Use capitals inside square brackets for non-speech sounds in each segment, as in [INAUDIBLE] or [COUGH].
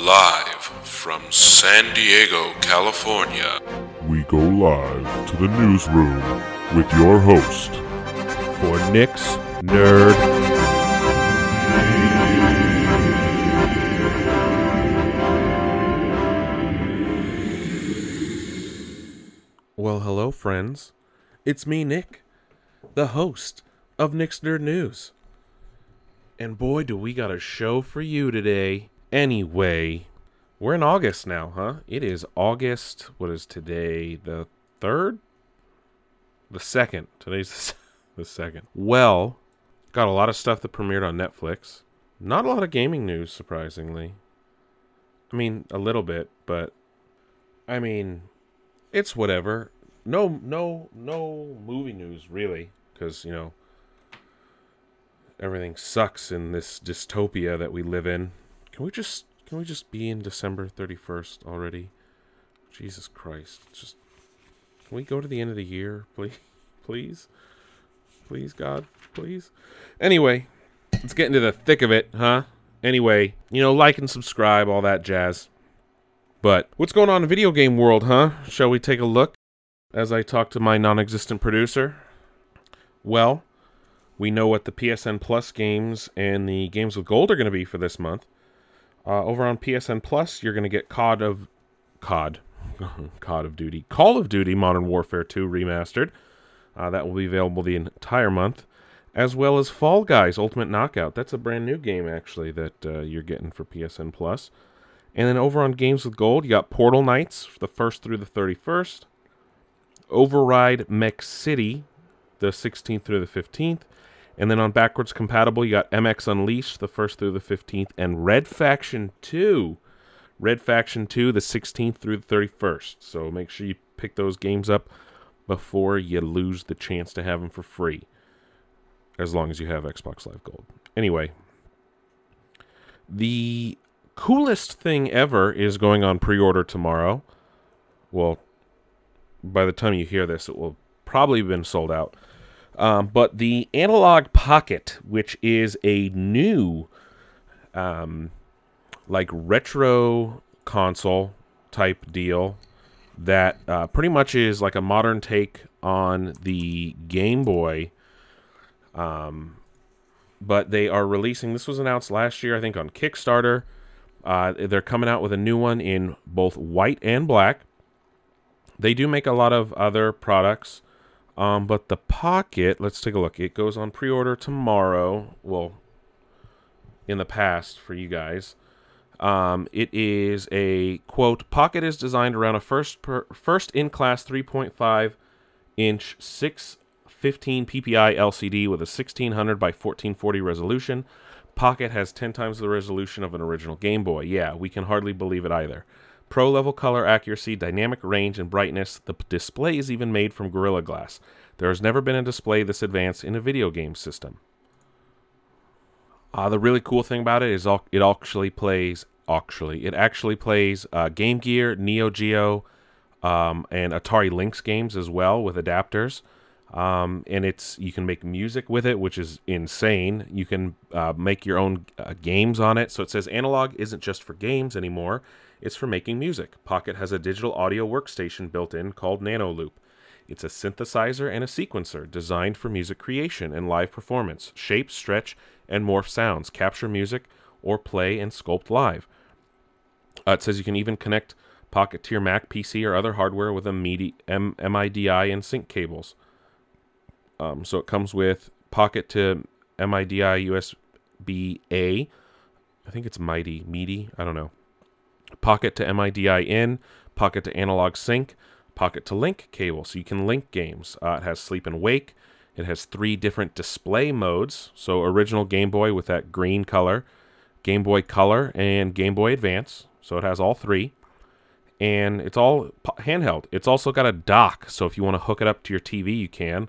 Live from San Diego, California. We go live to the newsroom with your host, for Nick's Nerd. Well, hello, friends. It's me, Nick, the host of Nick's Nerd News. And boy, do we got a show for you today. Anyway, we're in August now, huh? It is August. What is today? The 3rd? The 2nd. Today's the [LAUGHS] 2nd. Well, got a lot of stuff that premiered on Netflix. Not a lot of gaming news, surprisingly. I mean, a little bit, but I mean, it's whatever. No, no, no movie news really, because you know everything sucks in this dystopia that we live in. Can we just can we just be in December 31st already? Jesus Christ. Just can we go to the end of the year, [LAUGHS] please? Please? Please God, please. Anyway, let's get into the thick of it, huh? Anyway, you know, like and subscribe, all that jazz. But what's going on in video game world, huh? Shall we take a look as I talk to my non-existent producer? Well, we know what the PSN Plus games and the games with gold are going to be for this month. Uh, over on PSN Plus, you're going to get COD of COD, [LAUGHS] COD of Duty, Call of Duty Modern Warfare 2 remastered. Uh, that will be available the entire month, as well as Fall Guys Ultimate Knockout. That's a brand new game actually that uh, you're getting for PSN Plus. And then over on Games with Gold, you got Portal Knights, the first through the 31st. Override Mech City, the 16th through the 15th. And then on backwards compatible, you got MX Unleashed, the 1st through the 15th, and Red Faction 2. Red Faction 2, the 16th through the 31st. So make sure you pick those games up before you lose the chance to have them for free. As long as you have Xbox Live Gold. Anyway, the coolest thing ever is going on pre order tomorrow. Well, by the time you hear this, it will probably have been sold out. Um, but the Analogue Pocket, which is a new, um, like retro console type deal, that uh, pretty much is like a modern take on the Game Boy. Um, but they are releasing. This was announced last year, I think, on Kickstarter. Uh, they're coming out with a new one in both white and black. They do make a lot of other products. Um, but the Pocket, let's take a look. It goes on pre-order tomorrow. Well, in the past for you guys. Um, it is a quote. Pocket is designed around a first per, first in class 3.5 inch 615 ppi LCD with a 1600 by 1440 resolution. Pocket has 10 times the resolution of an original Game Boy. Yeah, we can hardly believe it either. Pro level color accuracy, dynamic range, and brightness. The p- display is even made from Gorilla Glass. There has never been a display this advanced in a video game system. Uh, the really cool thing about it is all, it actually plays actually it actually plays uh, Game Gear, Neo Geo, um, and Atari Lynx games as well with adapters. Um, and it's you can make music with it, which is insane. You can uh, make your own uh, games on it. So it says analog isn't just for games anymore; it's for making music. Pocket has a digital audio workstation built in called Nanoloop. It's a synthesizer and a sequencer designed for music creation and live performance. Shape, stretch, and morph sounds, capture music, or play and sculpt live. Uh, it says you can even connect Pocket to your Mac, PC, or other hardware with a MIDI, M- MIDI and sync cables. Um, so it comes with Pocket to MIDI USB A. I think it's Mighty, MIDI, I don't know. Pocket to MIDI in, Pocket to analog sync, Pocket to link cable. So you can link games. Uh, it has sleep and wake. It has three different display modes. So original Game Boy with that green color, Game Boy Color, and Game Boy Advance. So it has all three. And it's all handheld. It's also got a dock. So if you want to hook it up to your TV, you can.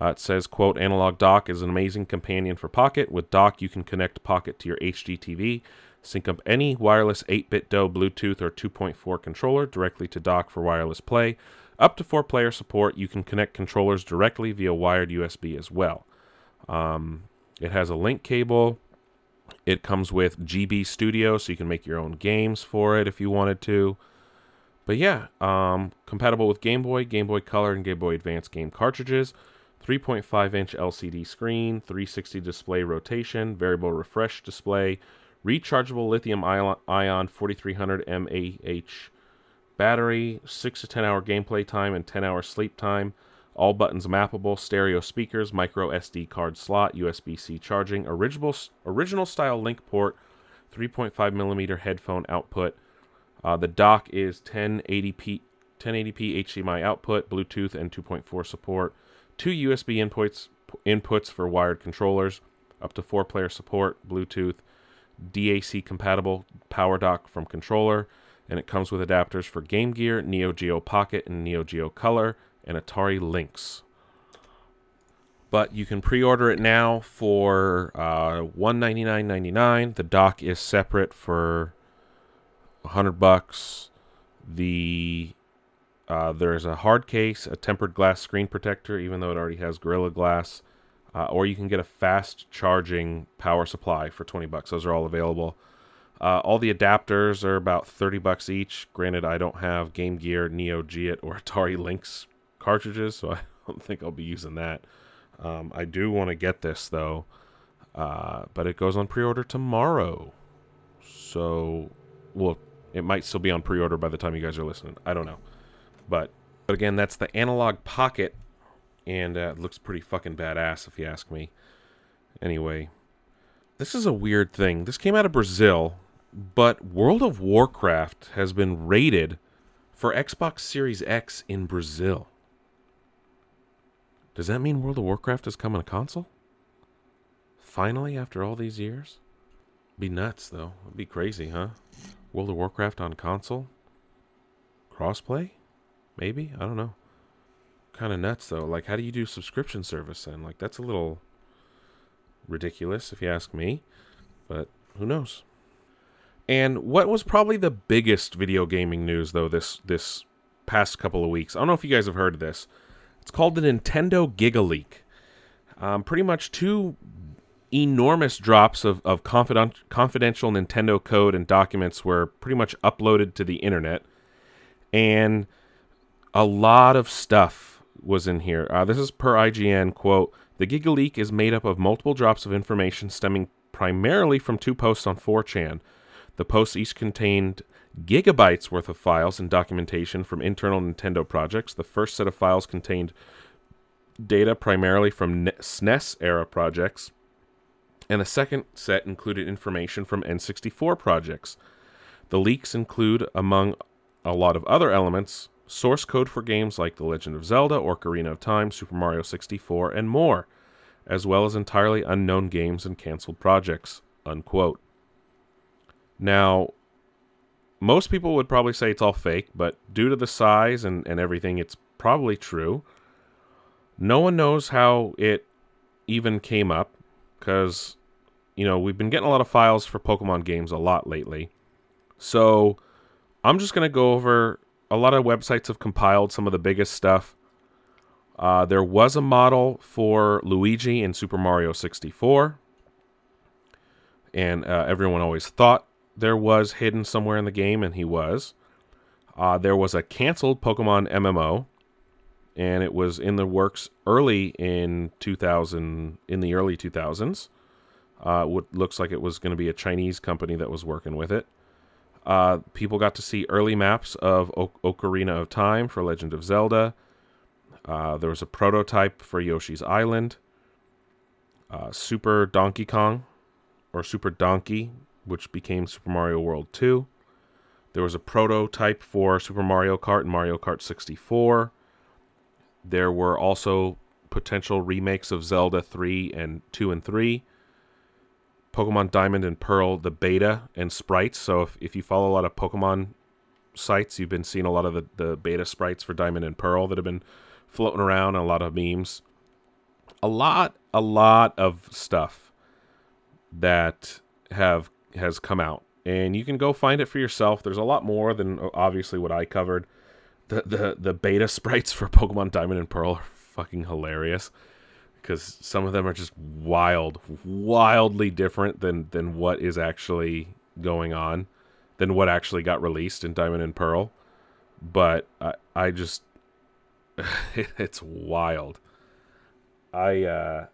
Uh, it says, quote, analog dock is an amazing companion for Pocket. With dock, you can connect Pocket to your HD TV, sync up any wireless 8BitDo, Bluetooth, or 2.4 controller directly to dock for wireless play. Up to four player support, you can connect controllers directly via wired USB as well. Um, it has a link cable, It comes with GB Studio, so you can make your own games for it if you wanted to. But yeah, um, compatible with Game Boy, Game Boy Color, and Game Boy Advance game cartridges. 3.5 inch LCD screen, 360 display rotation, variable refresh display, rechargeable lithium ion 4300 mAh battery, 6 to 10 hour gameplay time, and 10 hour sleep time. All buttons mappable, stereo speakers, micro SD card slot, USB C charging, original, original style link port, 3.5 millimeter headphone output. Uh, the dock is 1080p 1080p HDMI output, Bluetooth, and 2.4 support two USB inputs inputs for wired controllers, up to four player support, Bluetooth, DAC compatible power dock from controller, and it comes with adapters for Game Gear, Neo Geo Pocket, and Neo Geo Color, and Atari Lynx. But you can pre-order it now for uh, $199.99. The dock is separate for 100 bucks. The uh, there's a hard case, a tempered glass screen protector, even though it already has Gorilla Glass, uh, or you can get a fast charging power supply for 20 bucks. Those are all available. Uh, all the adapters are about 30 bucks each. Granted, I don't have Game Gear, Neo Geo, or Atari Lynx cartridges, so [LAUGHS] I don't think I'll be using that. Um, I do want to get this though, uh, but it goes on pre-order tomorrow, so well, it might still be on pre-order by the time you guys are listening. I don't know. But, but again, that's the Analogue Pocket, and uh, looks pretty fucking badass if you ask me. Anyway, this is a weird thing. This came out of Brazil, but World of Warcraft has been rated for Xbox Series X in Brazil. Does that mean World of Warcraft is coming to console? Finally, after all these years? Be nuts, though. It'd be crazy, huh? World of Warcraft on console? Crossplay? Maybe I don't know. Kind of nuts though. Like, how do you do subscription service then? Like, that's a little ridiculous if you ask me. But who knows? And what was probably the biggest video gaming news though this this past couple of weeks? I don't know if you guys have heard of this. It's called the Nintendo Giga Leak. Um, pretty much two enormous drops of, of confident, confidential Nintendo code and documents were pretty much uploaded to the internet. And a lot of stuff was in here. Uh, this is per IGN quote. The Giga Leak is made up of multiple drops of information stemming primarily from two posts on 4chan. The posts each contained gigabytes worth of files and documentation from internal Nintendo projects. The first set of files contained data primarily from SNES era projects, and the second set included information from N64 projects. The leaks include, among a lot of other elements, source code for games like The Legend of Zelda, Ocarina of Time, Super Mario 64, and more, as well as entirely unknown games and canceled projects. Unquote. Now, most people would probably say it's all fake, but due to the size and, and everything, it's probably true. No one knows how it even came up, because, you know, we've been getting a lot of files for Pokemon games a lot lately. So, I'm just going to go over a lot of websites have compiled some of the biggest stuff. Uh, there was a model for Luigi in Super Mario 64, and uh, everyone always thought there was hidden somewhere in the game, and he was. Uh, there was a canceled Pokemon MMO, and it was in the works early in 2000, in the early 2000s. Uh, what looks like it was going to be a Chinese company that was working with it. Uh, people got to see early maps of o- Ocarina of Time for Legend of Zelda. Uh, there was a prototype for Yoshi's Island. Uh, Super Donkey Kong, or Super Donkey, which became Super Mario World 2. There was a prototype for Super Mario Kart and Mario Kart 64. There were also potential remakes of Zelda 3 and 2 and 3. Pokemon Diamond and Pearl, the beta and sprites. So if, if you follow a lot of Pokemon sites, you've been seeing a lot of the, the beta sprites for Diamond and Pearl that have been floating around, a lot of memes. A lot, a lot of stuff that have has come out. And you can go find it for yourself. There's a lot more than obviously what I covered. The the the beta [LAUGHS] sprites for Pokemon Diamond and Pearl are fucking hilarious because some of them are just wild, wildly different than than what is actually going on, than what actually got released in Diamond and Pearl. But I, I just, [LAUGHS] it's wild. I, uh,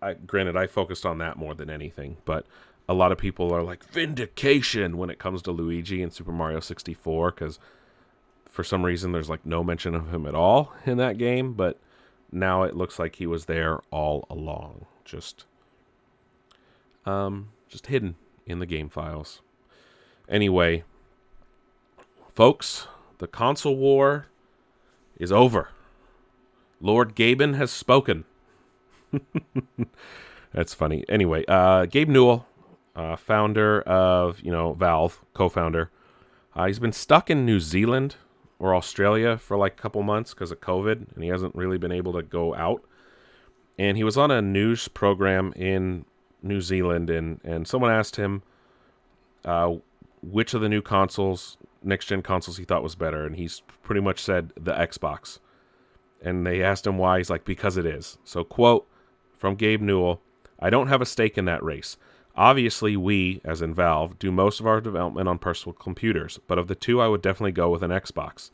I granted I focused on that more than anything, but a lot of people are like vindication when it comes to Luigi in Super Mario 64 because for some reason there's like no mention of him at all in that game, but now it looks like he was there all along, just um just hidden in the game files. Anyway, folks, the console war is over. Lord Gaben has spoken. [LAUGHS] That's funny. Anyway, uh, Gabe Newell, uh, founder of you know Valve, co-founder, uh, he's been stuck in New Zealand or Australia for like a couple months because of COVID, and he hasn't really been able to go out. And he was on a news program in New Zealand, and and someone asked him uh, which of the new consoles, next gen consoles, he thought was better, and he's pretty much said the Xbox. And they asked him why. He's like, because it is. So, quote from Gabe Newell I don't have a stake in that race. Obviously, we, as in Valve, do most of our development on personal computers, but of the two, I would definitely go with an Xbox.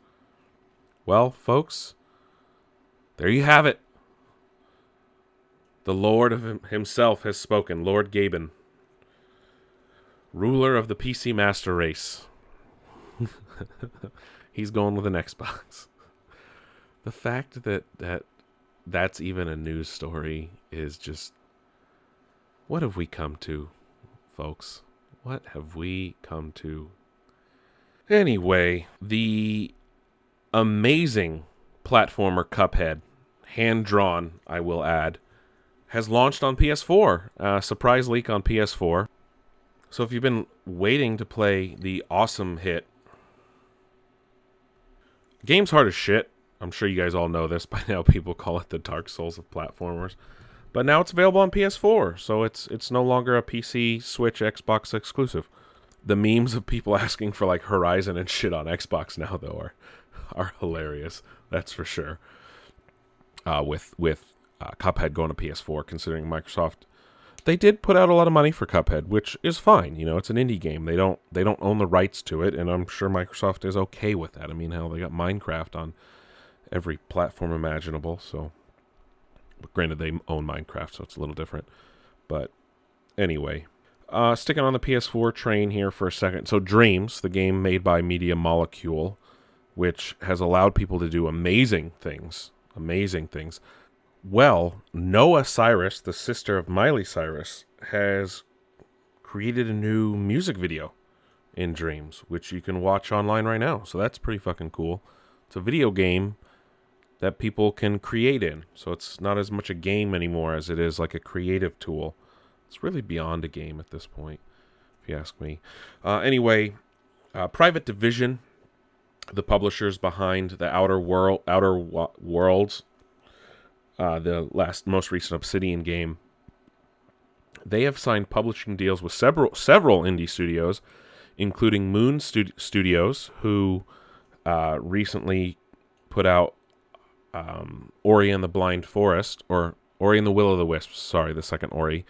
Well, folks, there you have it. The Lord of himself has spoken, Lord Gaben, ruler of the PC Master Race. [LAUGHS] He's going with an Xbox. The fact that that that's even a news story is just what have we come to, folks? What have we come to? Anyway, the amazing platformer Cuphead, hand drawn, I will add, has launched on PS4. Uh, surprise leak on PS4. So if you've been waiting to play the awesome hit, game's hard as shit. I'm sure you guys all know this [LAUGHS] by now. People call it the Dark Souls of platformers. But now it's available on PS4, so it's it's no longer a PC, Switch, Xbox exclusive. The memes of people [LAUGHS] asking for like Horizon and shit on Xbox now though are are hilarious. That's for sure. Uh, with with uh, Cuphead going to PS4, considering Microsoft, they did put out a lot of money for Cuphead, which is fine. You know, it's an indie game. They don't they don't own the rights to it, and I'm sure Microsoft is okay with that. I mean, hell, they got Minecraft on every platform imaginable, so Granted, they own Minecraft, so it's a little different. But anyway, uh, sticking on the PS4 train here for a second. So, Dreams, the game made by Media Molecule, which has allowed people to do amazing things. Amazing things. Well, Noah Cyrus, the sister of Miley Cyrus, has created a new music video in Dreams, which you can watch online right now. So that's pretty fucking cool. It's a video game that people can create in. So it's not as much a game anymore as it is like a creative tool. It's really beyond a game at this point, if you ask me. Uh, anyway, uh, Private Division, the publishers behind the Outer World, Outer Worlds, uh, the last most recent Obsidian game, they have signed publishing deals with several several indie studios, including Moon Stud- Studios, who uh, recently put out um, Ori and the Blind Forest, or Ori and the Will of the Wisps, sorry, the second Ori,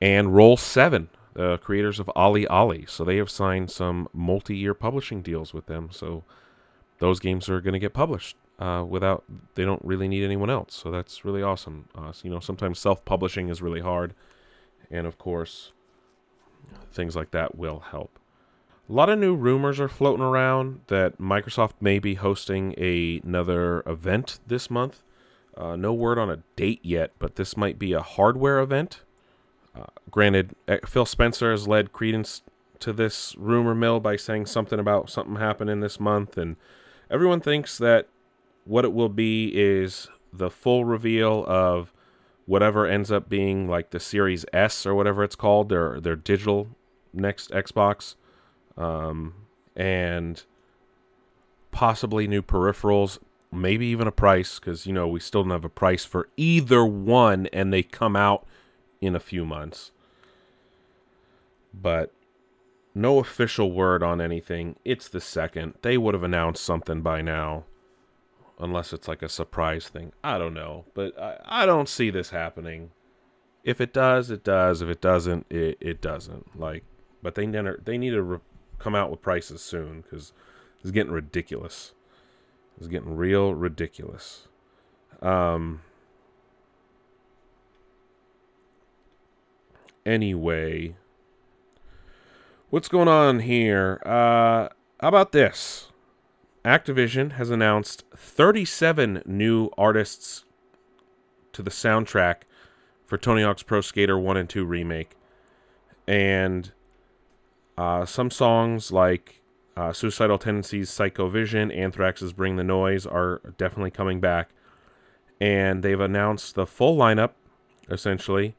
and Roll 7, the creators of OlliOlli. So they have signed some multi year publishing deals with them. So those games are going to get published uh, without, they don't really need anyone else. So that's really awesome. Uh, so, you know, sometimes self publishing is really hard. And of course, things like that will help. A lot of new rumors are floating around that Microsoft may be hosting a, another event this month. Uh, no word on a date yet, but this might be a hardware event. Uh, granted, eh, Phil Spencer has led credence to this rumor mill by saying something about something happening this month, and everyone thinks that what it will be is the full reveal of whatever ends up being like the Series S or whatever it's called, their their digital next Xbox um, and possibly new peripherals, maybe even a price, because you know we still don't have a price for either one, and they come out in a few months. But no official word on anything. It's the second. They would have announced something by now. unless it's like a surprise thing. I don't know, but I, I don't see this happening. If it does, it does. If it doesn't, it, it doesn't. Like, but they never they need to re- come out with prices soon because it's getting ridiculous. It's getting real ridiculous. Um. Anyway, what's going on here? Uh, how about this? Activision has announced 37 new artists to the soundtrack for Tony Hawk's Pro Skater 1 and 2 remake. And uh, some songs like uh, Suicidal Tendencies, Cyco Vision, Anthrax's Bring the Noise are definitely coming back. And they've announced the full lineup, essentially.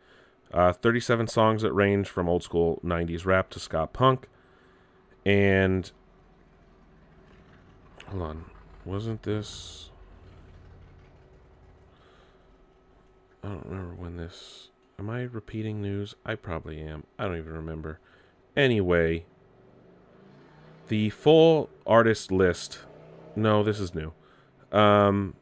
Uh, 37 songs that range from old school 90s rap to ska punk. And Hold on. Wasn't this. I don't remember when this. Am I repeating news? I probably am. I don't even remember. Anyway, the full artist list. No, this is new. Um,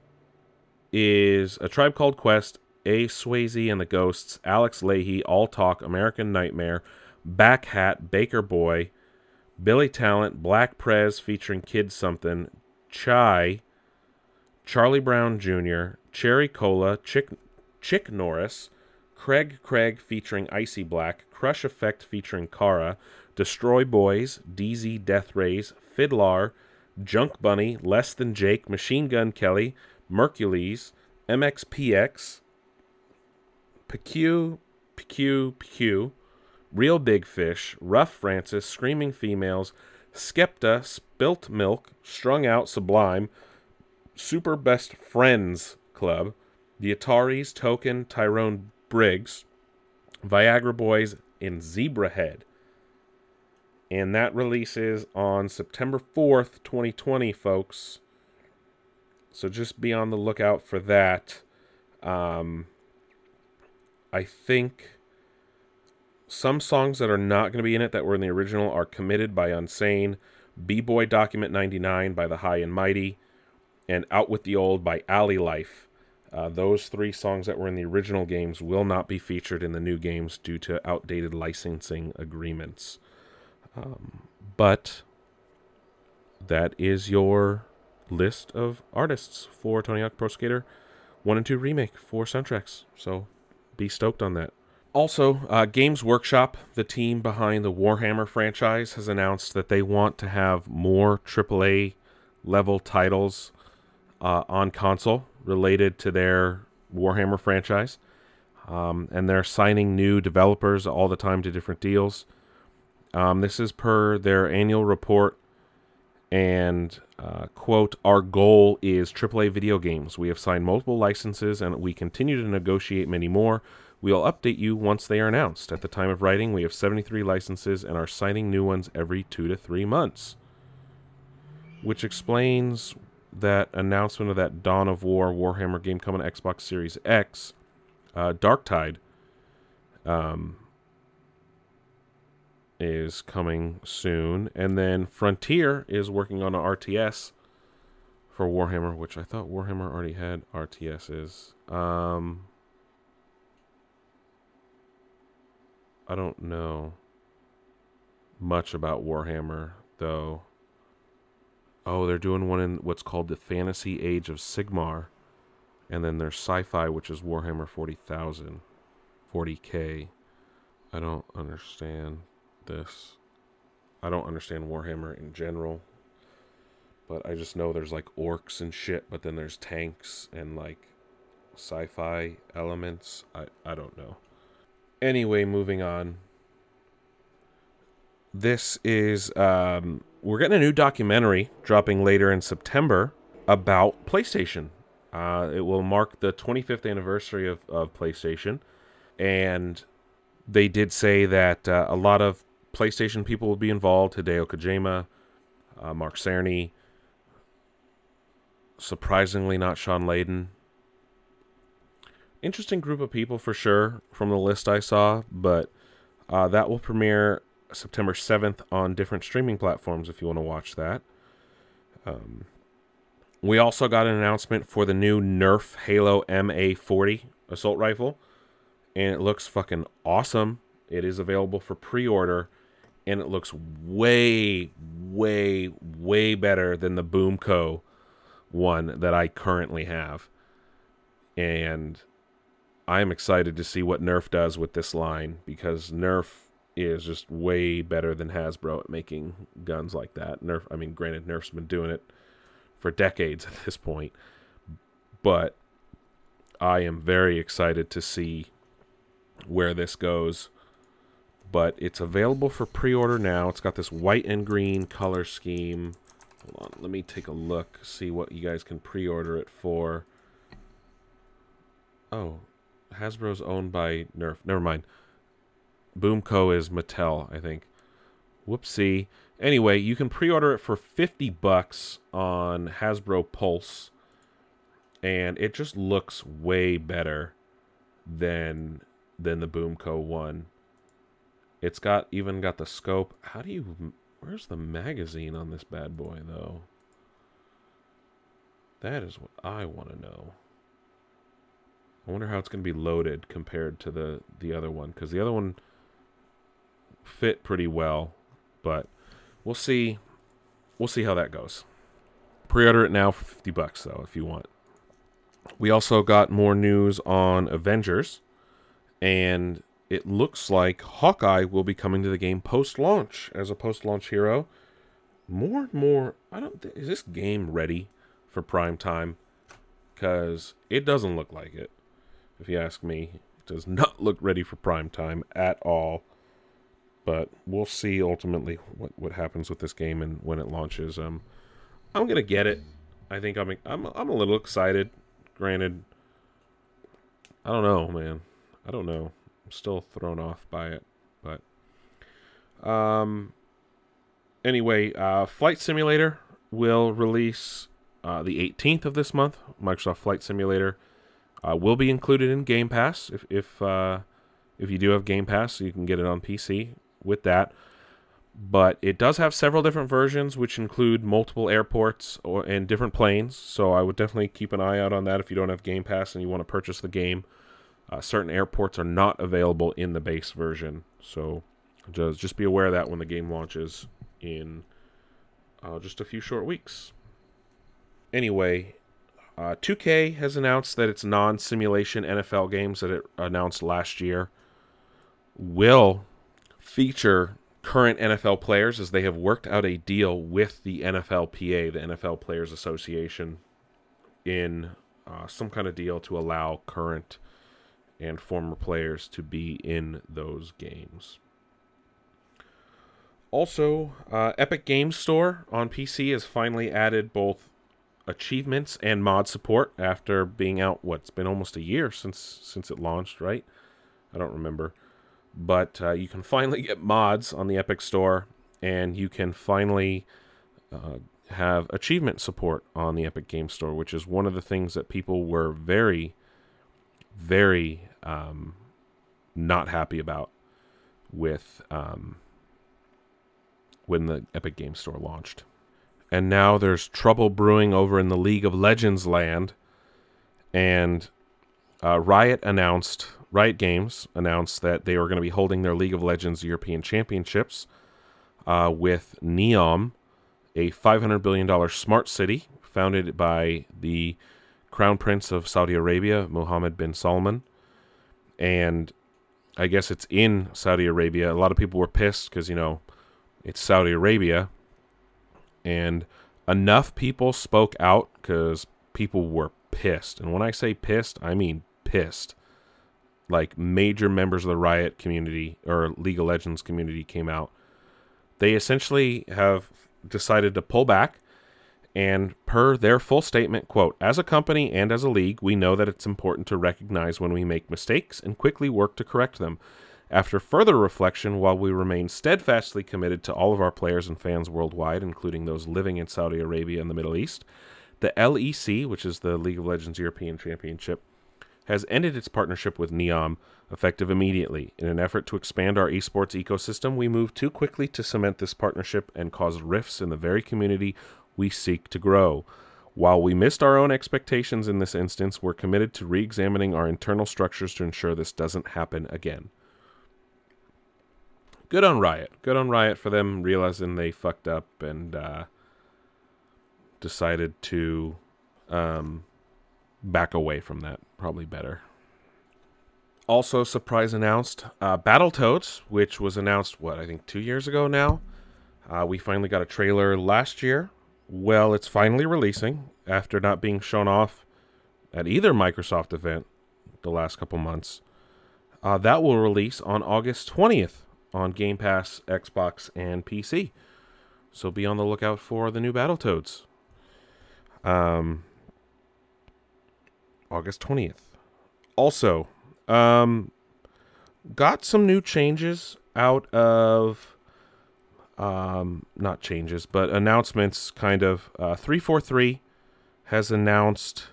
is a tribe called Quest, A. Swayze and the Ghosts, Alex Lahey, All Talk, American Nightmare, Back Hat, Baker Boy, Billy Talent, Black Prez featuring Kid Something, Chai, Charlie Brown Jr., Cherry Cola, Chick, Chick Norris, Craig Craig featuring Icy Black, Crush Effect featuring Kara, Destroy Boys, DZ Death Rays, FIDLAR, Junk Bunny, Less Than Jake, Machine Gun Kelly, Merkules, MXPX, PQ, PQ, PQ, Real Big Fish, Rough Francis, Screaming Females, Skepta, Spilt Milk, Strung Out Sublime, Super Best Friends Club, The Ataris, Token, Tyrone Briggs, Viagra Boys, and Zebrahead. And that releases on September 4th, 2020, folks. So just be on the lookout for that. Um, I think some songs that are not going to be in it that were in the original are Committed by Unsane, B Boy Document 99 by The High and Mighty, and Out with the Old by Alley Life. Uh, those three songs that were in the original games will not be featured in the new games due to outdated licensing agreements. Um, but that is your list of artists for Tony Hawk Pro Skater 1 and 2 Remake for soundtracks. So be stoked on that. Also, uh, Games Workshop, the team behind the Warhammer franchise, has announced that they want to have more AAA level titles uh, on console related to their Warhammer franchise. Um, and they're signing new developers all the time to different deals. Um, this is per their annual report. And, uh, quote, our goal is AAA video games. We have signed multiple licenses and we continue to negotiate many more. We'll update you once they are announced. At the time of writing, we have 73 licenses and are signing new ones every two to three months. Which explains that announcement of that Dawn of War Warhammer game coming to Xbox Series X. Uh, Darktide um, is coming soon. And then Frontier is working on an RTS for Warhammer, which I thought Warhammer already had RTSs. Um, I don't know much about Warhammer though. Oh, they're doing one in what's called the Fantasy Age of Sigmar. And then there's sci-fi, which is Warhammer 40,000, 40k. I don't understand this. I don't understand Warhammer in general. But I just know there's like orcs and shit, but then there's tanks and like sci-fi elements. I I don't know. Anyway, moving on. This is um, we're getting a new documentary dropping later in September about PlayStation. Uh, it will mark the 25th anniversary of, of PlayStation, and they did say that uh, a lot of PlayStation people will be involved. Hideo Kojima, uh, Mark Cerny, surprisingly not Shawn Layden interesting group of people for sure from the list I saw, but uh, that will premiere September 7th on different streaming platforms if you want to watch that. Um, We also got an announcement for the new Nerf Halo MA40 assault rifle, and it looks fucking awesome. It is available for pre order, and it looks way, way, way better than the Boomco one that I currently have. And I'm excited to see what Nerf does with this line because Nerf is just way better than Hasbro at making guns like that. Nerf, I mean, granted, Nerf's been doing it for decades at this point, but I am very excited to see where this goes. But it's available for pre order now. It's got this white and green color scheme. Hold on, let me take a look, see what you guys can pre order it for. Oh, Hasbro's owned by Nerf. Never mind. Boomco is Mattel, I think. Whoopsie. Anyway, you can pre-order it for 50 bucks on Hasbro Pulse and it just looks way better than than the Boomco one. It's got even got the scope. How do you where's the magazine on this bad boy though? That is what I want to know. I wonder how it's going to be loaded compared to the the other one cuz the other one fit pretty well, but we'll see we'll see how that goes. Pre-order it now for 50 bucks though if you want. We also got more news on Avengers and it looks like Hawkeye will be coming to the game post-launch as a post-launch hero. More and more, I don't th- is this game ready for prime time? Cuz it doesn't look like it. If you ask me, it does not look ready for prime time at all but we'll see ultimately what, what happens with this game and when it launches. Um, I'm gonna get it. I think I'm I'm I'm a little excited. Granted, I don't know, man. I don't know. I'm still thrown off by it, but um. Anyway, uh, Flight Simulator will release uh, the 18th of this month. Microsoft Flight Simulator uh, will be included in Game Pass if if uh, if you do have Game Pass, you can get it on PC with that. But it does have several different versions, which include multiple airports or and different planes. So I would definitely keep an eye out on that if you don't have Game Pass and you want to purchase the game. Uh, certain airports are not available in the base version, so just just be aware of that when the game launches in uh, just a few short weeks. Anyway, uh, 2K has announced that its non-simulation NFL games that it announced last year will feature current NFL players as they have worked out a deal with the NFLPA, the NFL Players Association, in uh, some kind of deal to allow current and former players to be in those games. Also, uh, Epic Games Store on PC has finally added both achievements and mod support after being out. What's been almost a year since since it launched, right? I don't remember but uh, you can finally get mods on the Epic Store, and you can finally uh, have achievement support on the Epic Game Store, which is one of the things that people were very, very um, not happy about with um, when the Epic Game Store launched. And now there's trouble brewing over in the League of Legends land, and uh, Riot announced Riot Games announced that they were going to be holding their League of Legends European Championships uh, with Neom, a $500 billion smart city founded by the Crown Prince of Saudi Arabia, Mohammed bin Salman. And I guess it's in Saudi Arabia. A lot of people were pissed because, you know, it's Saudi Arabia. And enough people spoke out because people were pissed. And when I say pissed, I mean pissed like major members of the Riot community or League of Legends community came out. They essentially have decided to pull back and per their full statement, quote, as a company and as a league, we know that it's important to recognize when we make mistakes and quickly work to correct them. After further reflection, while we remain steadfastly committed to all of our players and fans worldwide, including those living in Saudi Arabia and the Middle East, the LEC, which is the League of Legends European Championship, has ended its partnership with Neom effective immediately. In an effort to expand our esports ecosystem, we moved too quickly to cement this partnership and cause rifts in the very community we seek to grow. While we missed our own expectations in this instance, we're committed to re examining our internal structures to ensure this doesn't happen again. Good on Riot. Good on Riot for them realizing they fucked up and uh, decided to um, back away from that. Probably better. Also, surprise announced uh, Battletoads, which was announced, what, I think two years ago now. Uh, we finally got a trailer last year. Well, it's finally releasing after not being shown off at either Microsoft event the last couple months. Uh, that will release on August 20th on Game Pass, Xbox, and PC. So be on the lookout for the new Battletoads. Um, August 20th. Also, um, got some new changes out of um, not changes, but announcements kind of. Uh, 343 has announced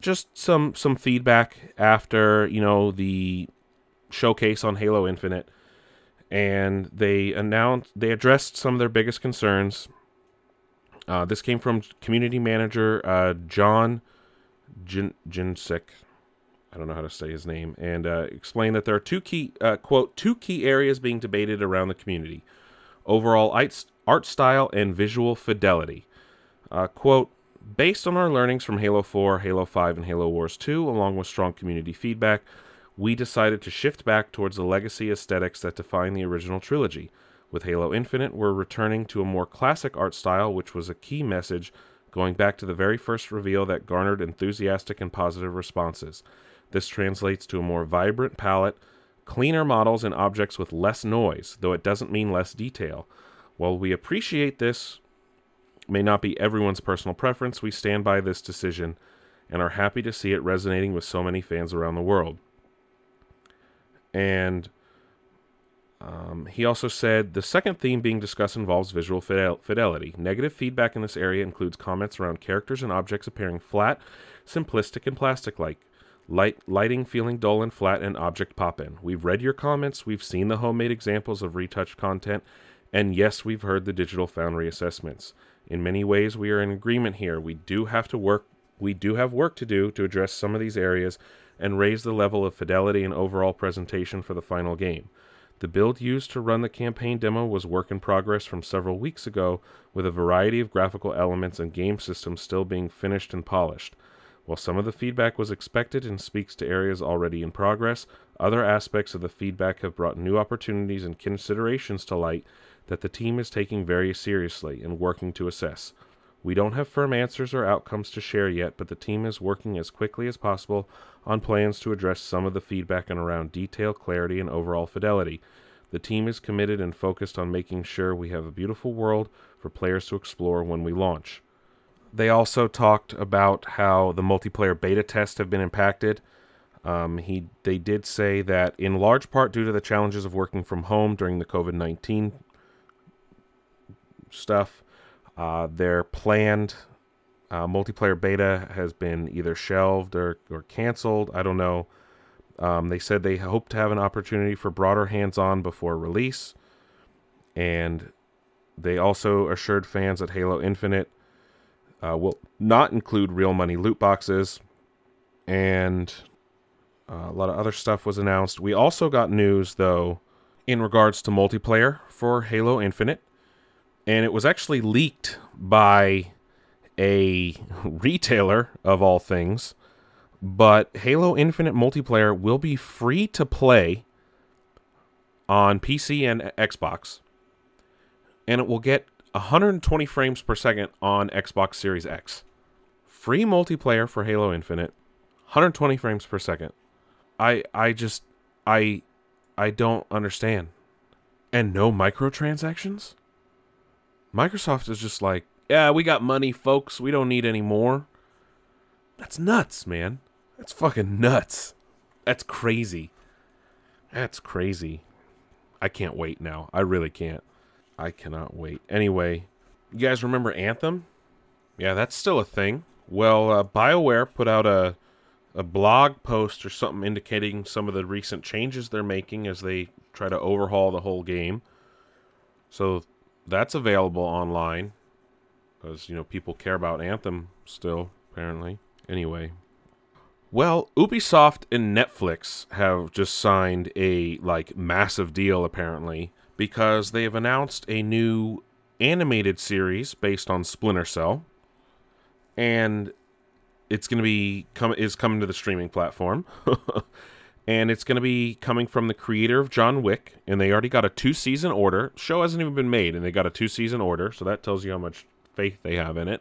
just some some feedback after, you know, the showcase on Halo Infinite and they announced they addressed some of their biggest concerns. Uh, this came from community manager uh, John Jin- Jinsik. I don't know how to say his name, and uh, explained that there are two key uh, quote two key areas being debated around the community: overall art style and visual fidelity. Uh, quote: Based on our learnings from Halo 4, Halo 5, and Halo Wars 2, along with strong community feedback, we decided to shift back towards the legacy aesthetics that define the original trilogy. With Halo Infinite, we're returning to a more classic art style, which was a key message going back to the very first reveal that garnered enthusiastic and positive responses. This translates to a more vibrant palette, cleaner models, and objects with less noise, though it doesn't mean less detail. While we appreciate this may not be everyone's personal preference, we stand by this decision and are happy to see it resonating with so many fans around the world. And um, he also said the second theme being discussed involves visual fidel- fidelity. Negative feedback in this area includes comments around characters and objects appearing flat, simplistic, and plastic like. Light, lighting feeling dull and flat, and object pop in. We've read your comments, we've seen the homemade examples of retouched content, and yes, we've heard the Digital Foundry assessments. In many ways, we are in agreement here. We do have to work. We do have work to do to address some of these areas and raise the level of fidelity and overall presentation for the final game. The build used to run the campaign demo was work in progress from several weeks ago, with a variety of graphical elements and game systems still being finished and polished. While some of the feedback was expected and speaks to areas already in progress, other aspects of the feedback have brought new opportunities and considerations to light that the team is taking very seriously and working to assess. We don't have firm answers or outcomes to share yet, but the team is working as quickly as possible on plans to address some of the feedback and around detail, clarity, and overall fidelity. The team is committed and focused on making sure we have a beautiful world for players to explore when we launch. They also talked about how the multiplayer beta tests have been impacted. Um, he they did say that in large part due to the challenges of working from home during the COVID nineteen stuff, uh, their planned uh, multiplayer beta has been either shelved or, or canceled. I don't know. Um, they said they hope to have an opportunity for broader hands on before release. And they also assured fans that Halo Infinite uh, will not include real money loot boxes. And uh, a lot of other stuff was announced. We also got news, though, in regards to multiplayer for Halo Infinite and it was actually leaked by a retailer of all things. But Halo Infinite multiplayer will be free to play on PC and Xbox, and it will get 120 frames per second on Xbox Series X. Free multiplayer for Halo Infinite, 120 frames per second. I I just I I don't understand. And no microtransactions? Microsoft is just like, yeah, we got money, folks. We don't need any more. That's nuts, man. That's fucking nuts. That's crazy. That's crazy. I can't wait now. I really can't. I cannot wait. Anyway, you guys remember Anthem? Yeah, that's still a thing. Well, uh, BioWare put out a a blog post or something indicating some of the recent changes they're making as they try to overhaul the whole game. So that's available online. Because you know people care about Anthem still apparently. Anyway, well, Ubisoft and Netflix have just signed a like massive deal apparently because they have announced a new animated series based on Splinter Cell, and it's going to be come is coming to the streaming platform. [LAUGHS] and it's going to be coming from the creator of John Wick, and they already got a two season order. Show hasn't even been made, and they got a two season order, so that tells you how much faith they have in it.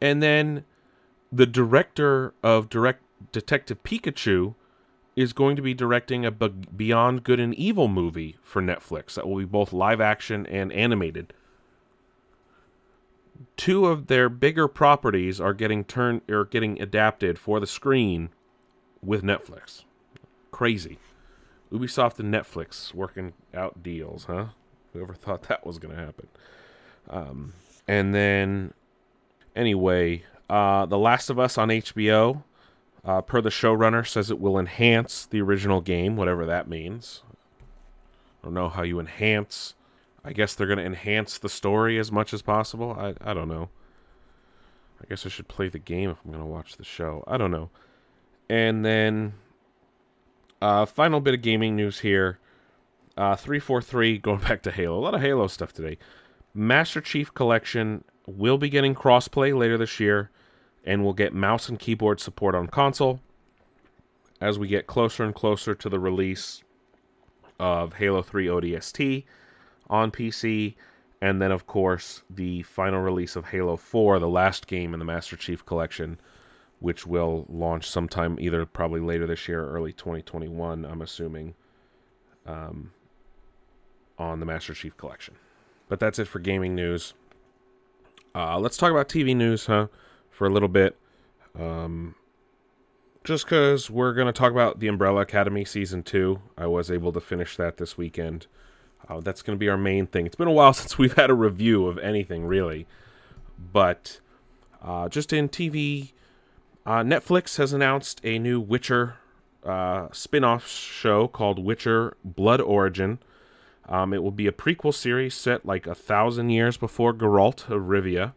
And then the director of Direct Detective Pikachu is going to be directing a Beyond Good and Evil movie for Netflix that will be both live action and animated. Two of their bigger properties are getting turned or getting adapted for the screen with Netflix. Crazy. Ubisoft and Netflix working out deals, huh? Whoever thought that was going to happen. Um, and then, anyway, uh, The Last of Us on HBO, uh, per the showrunner, says it will enhance the original game, whatever that means. I don't know how you enhance. I guess they're going to enhance the story as much as possible. I, I don't know. I guess I should play the game if I'm going to watch the show. I don't know. And then, uh, final bit of gaming news here. Uh, 343, [LAUGHS] going back to Halo. A lot of Halo stuff today. Master Chief Collection will be getting crossplay later this year and we'll get mouse and keyboard support on console as we get closer and closer to the release of Halo 3 ODST on PC, and then, of course, the final release of Halo 4, the last game in the Master Chief Collection, which will launch sometime either probably later this year or early 2021, I'm assuming, um, on the Master Chief Collection. But that's it for gaming news. Uh, let's talk about TV news, huh? for a little bit. Um, just because we're going to talk about the Umbrella Academy season two. I was able to finish that this weekend. Uh, that's going to be our main thing. It's been a while [LAUGHS] since we've had a review of anything, really. But uh, just in TV, uh, Netflix has announced a new Witcher uh, spin off show called Witcher Blood Origin. Um, it will be a prequel series set like a thousand years before Geralt of Rivia,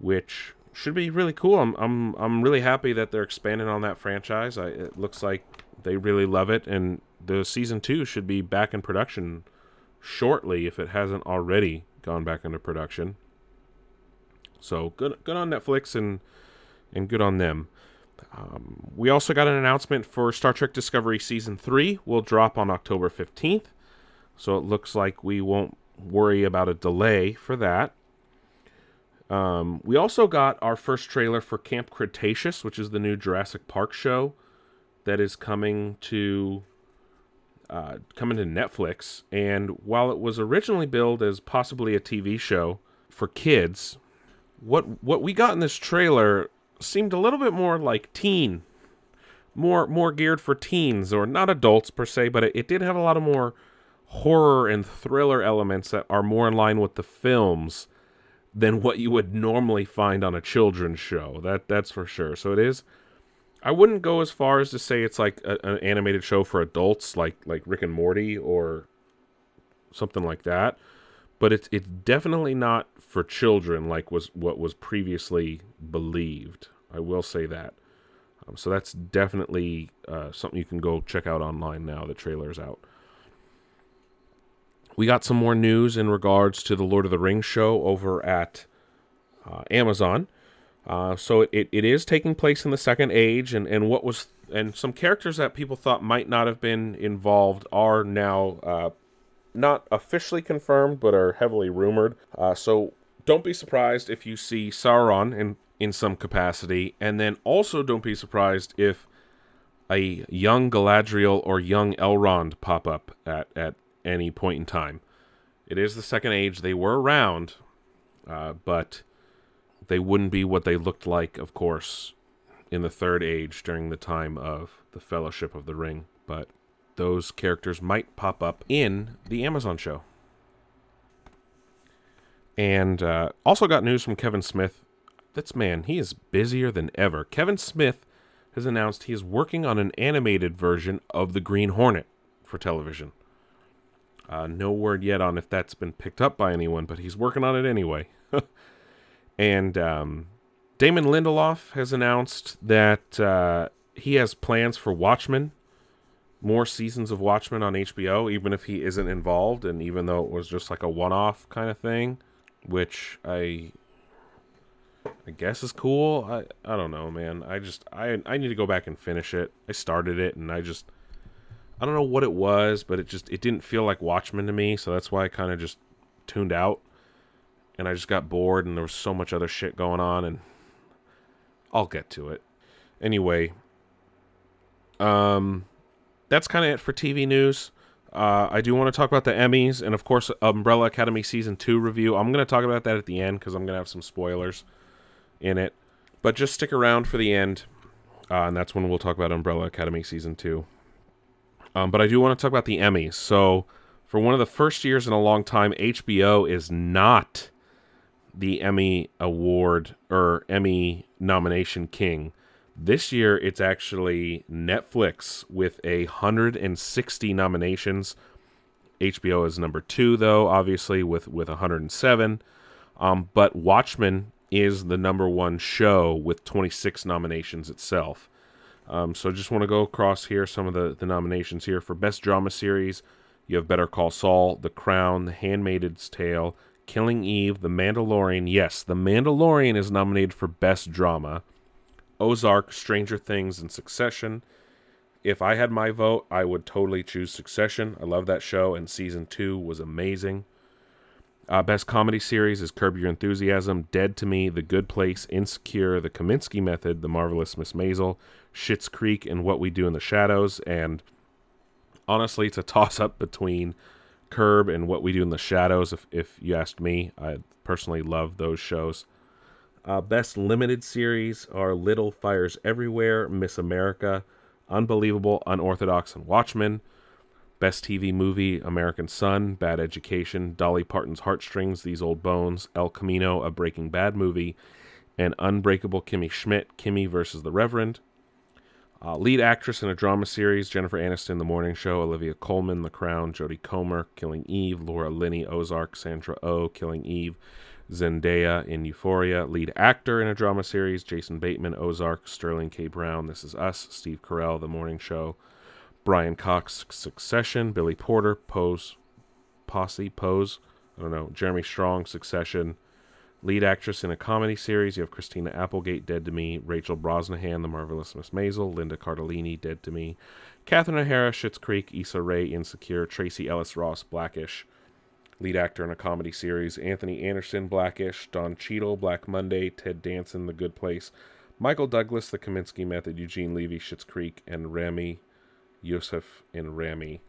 which should be really cool. I'm I'm I'm really happy that they're expanding on that franchise. I, it looks like they really love it, and the season two should be back in production shortly if it hasn't already gone back into production. So good good on Netflix and and good on them. Um, we also got an announcement for Star Trek Discovery season three. Will drop on October fifteenth, so it looks like we won't worry about a delay for that. Um, we also got our first trailer for Camp Cretaceous, which is the new Jurassic Park show that is coming to uh, coming to Netflix. And while it was originally billed as possibly a TV show for kids, what what we got in this trailer seemed a little bit more like teen, more more geared for teens or not adults per se, but it, it did have a lot of more horror and thriller elements that are more in line with the films than what you would normally find on a children's show. That that's for sure. So it is. I wouldn't go as far as to say it's like a, an animated show for adults, like like Rick and Morty or something like that. But it's it's definitely not for children, like was what was previously believed. I will say that. Um, so that's definitely uh, something you can go check out online now. The trailer's out. We got some more news in regards to the Lord of the Rings show over at uh, Amazon. Uh, so it, it is taking place in the Second Age, and, and what was and some characters that people thought might not have been involved are now uh, not officially confirmed, but are heavily rumored. Uh, so don't be surprised if you see Sauron in in some capacity, and then also don't be surprised if a young Galadriel or young Elrond pop up at at any point in time. It is the second age. They were around, uh, but they wouldn't be what they looked like, of course, in the third age during the time of the Fellowship of the Ring. But those characters might pop up in the Amazon show. And uh, also got news from Kevin Smith. This man, he is busier than ever. Kevin Smith has announced he is working on an animated version of the Green Hornet for television. Uh, no word yet on if that's been picked up by anyone, but he's working on it anyway. [LAUGHS] And um, Damon Lindelof has announced that uh, he has plans for Watchmen, more seasons of Watchmen on HBO, even if he isn't involved, and even though it was just like a one-off kind of thing, which I, I guess is cool. I I don't know, man. I just I I need to go back and finish it. I started it, and I just I don't know what it was, but it just it didn't feel like Watchmen to me, so that's why I kind of just tuned out. And I just got bored and there was so much other shit going on and I'll get to it. Anyway, um that's kind of it for TV news. Uh, I do want to talk about the Emmys and, of course, Umbrella Academy season two review. I'm going to talk about that at the end because I'm going to have some spoilers in it. But just stick around for the end, uh, and that's when we'll talk about Umbrella Academy season two. Um, but I do want to talk about the Emmys. So, for one of the first years in a long time, HBO is not the Emmy Award or Emmy nomination king. This year, it's actually Netflix with a 160 nominations. HBO is number two, though, obviously with with 107. Um, but Watchmen is the number one show with 26 nominations itself. Um, so I just want to go across here some of the, the nominations here for Best Drama Series. You have Better Call Saul, The Crown, The Handmaid's Tale, Killing Eve, The Mandalorian. Yes, The Mandalorian is nominated for Best Drama. Ozark, Stranger Things, and Succession. If I had my vote, I would totally choose Succession. I love that show, and season two was amazing. Uh, best comedy series is Curb Your Enthusiasm, Dead to Me, The Good Place, Insecure, The Kominsky Method, The Marvelous Miss Maisel, Schitt's Creek, and What We Do in the Shadows. And honestly, it's a toss up between Curb and What We Do in the Shadows. If if you asked me, I personally love those shows. Uh, best limited series are Little Fires Everywhere, Miss America, Unbelievable, Unorthodox, and Watchmen. Best TV movie American Son, Bad Education, Dolly Parton's Heartstrings, These Old Bones, El Camino, a Breaking Bad movie, and Unbreakable Kimmy Schmidt, Kimmy versus the Reverend. Uh, lead actress in a drama series Jennifer Aniston, The Morning Show, Olivia Colman, The Crown, Jodie Comer, Killing Eve, Laura Linney, Ozark, Sandra O, oh, Killing Eve, Zendaya in Euphoria. Lead actor in a drama series Jason Bateman, Ozark, Sterling K. Brown, This Is Us, Steve Carell, The Morning Show. Brian Cox, Succession, Billy Porter, Pose, Posse, Pose, I don't know, Jeremy Strong, Succession, lead actress in a comedy series. You have Christina Applegate, Dead to Me, Rachel Brosnahan, The Marvelous Miss Maisel, Linda Cardellini, Dead to Me, Catherine O'Hara, Schitt's Creek, Issa Rae, Insecure, Tracee Ellis Ross, Blackish, lead actor in a comedy series, Anthony Anderson, Blackish, Don Cheadle, Black Monday, Ted Danson, The Good Place, Michael Douglas, The Kominsky Method, Eugene Levy, Schitt's Creek, and Ramy Youssef, and Ramy.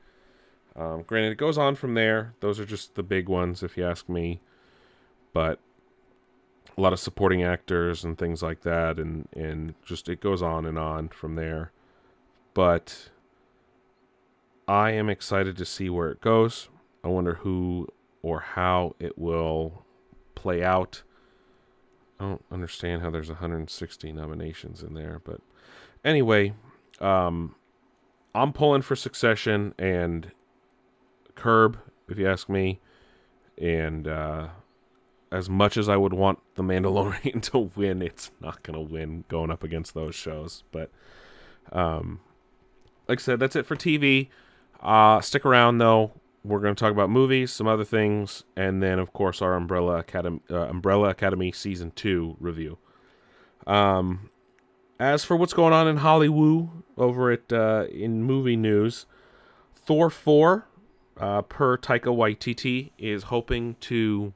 Um, granted, it goes on from there. Those are just the big ones, if you ask me. But a lot of supporting actors and things like that, and and just it goes on and on from there. But I am excited to see where it goes. I wonder who or how it will play out. I don't understand how there's 160 nominations in there, but anyway, um, I'm pulling for Succession and Curb, if you ask me. And uh, as much as I would want The Mandalorian [LAUGHS] to win, it's not going to win going up against those shows. But um, like I said, that's it for TV. Uh, stick around though. We're going to talk about movies, some other things, and then of course our Umbrella Academy, uh, Umbrella Academy season two review. Um, as for what's going on in Hollywood over at uh, in movie news, Thor 4, uh, per Taika Waititi, is hoping to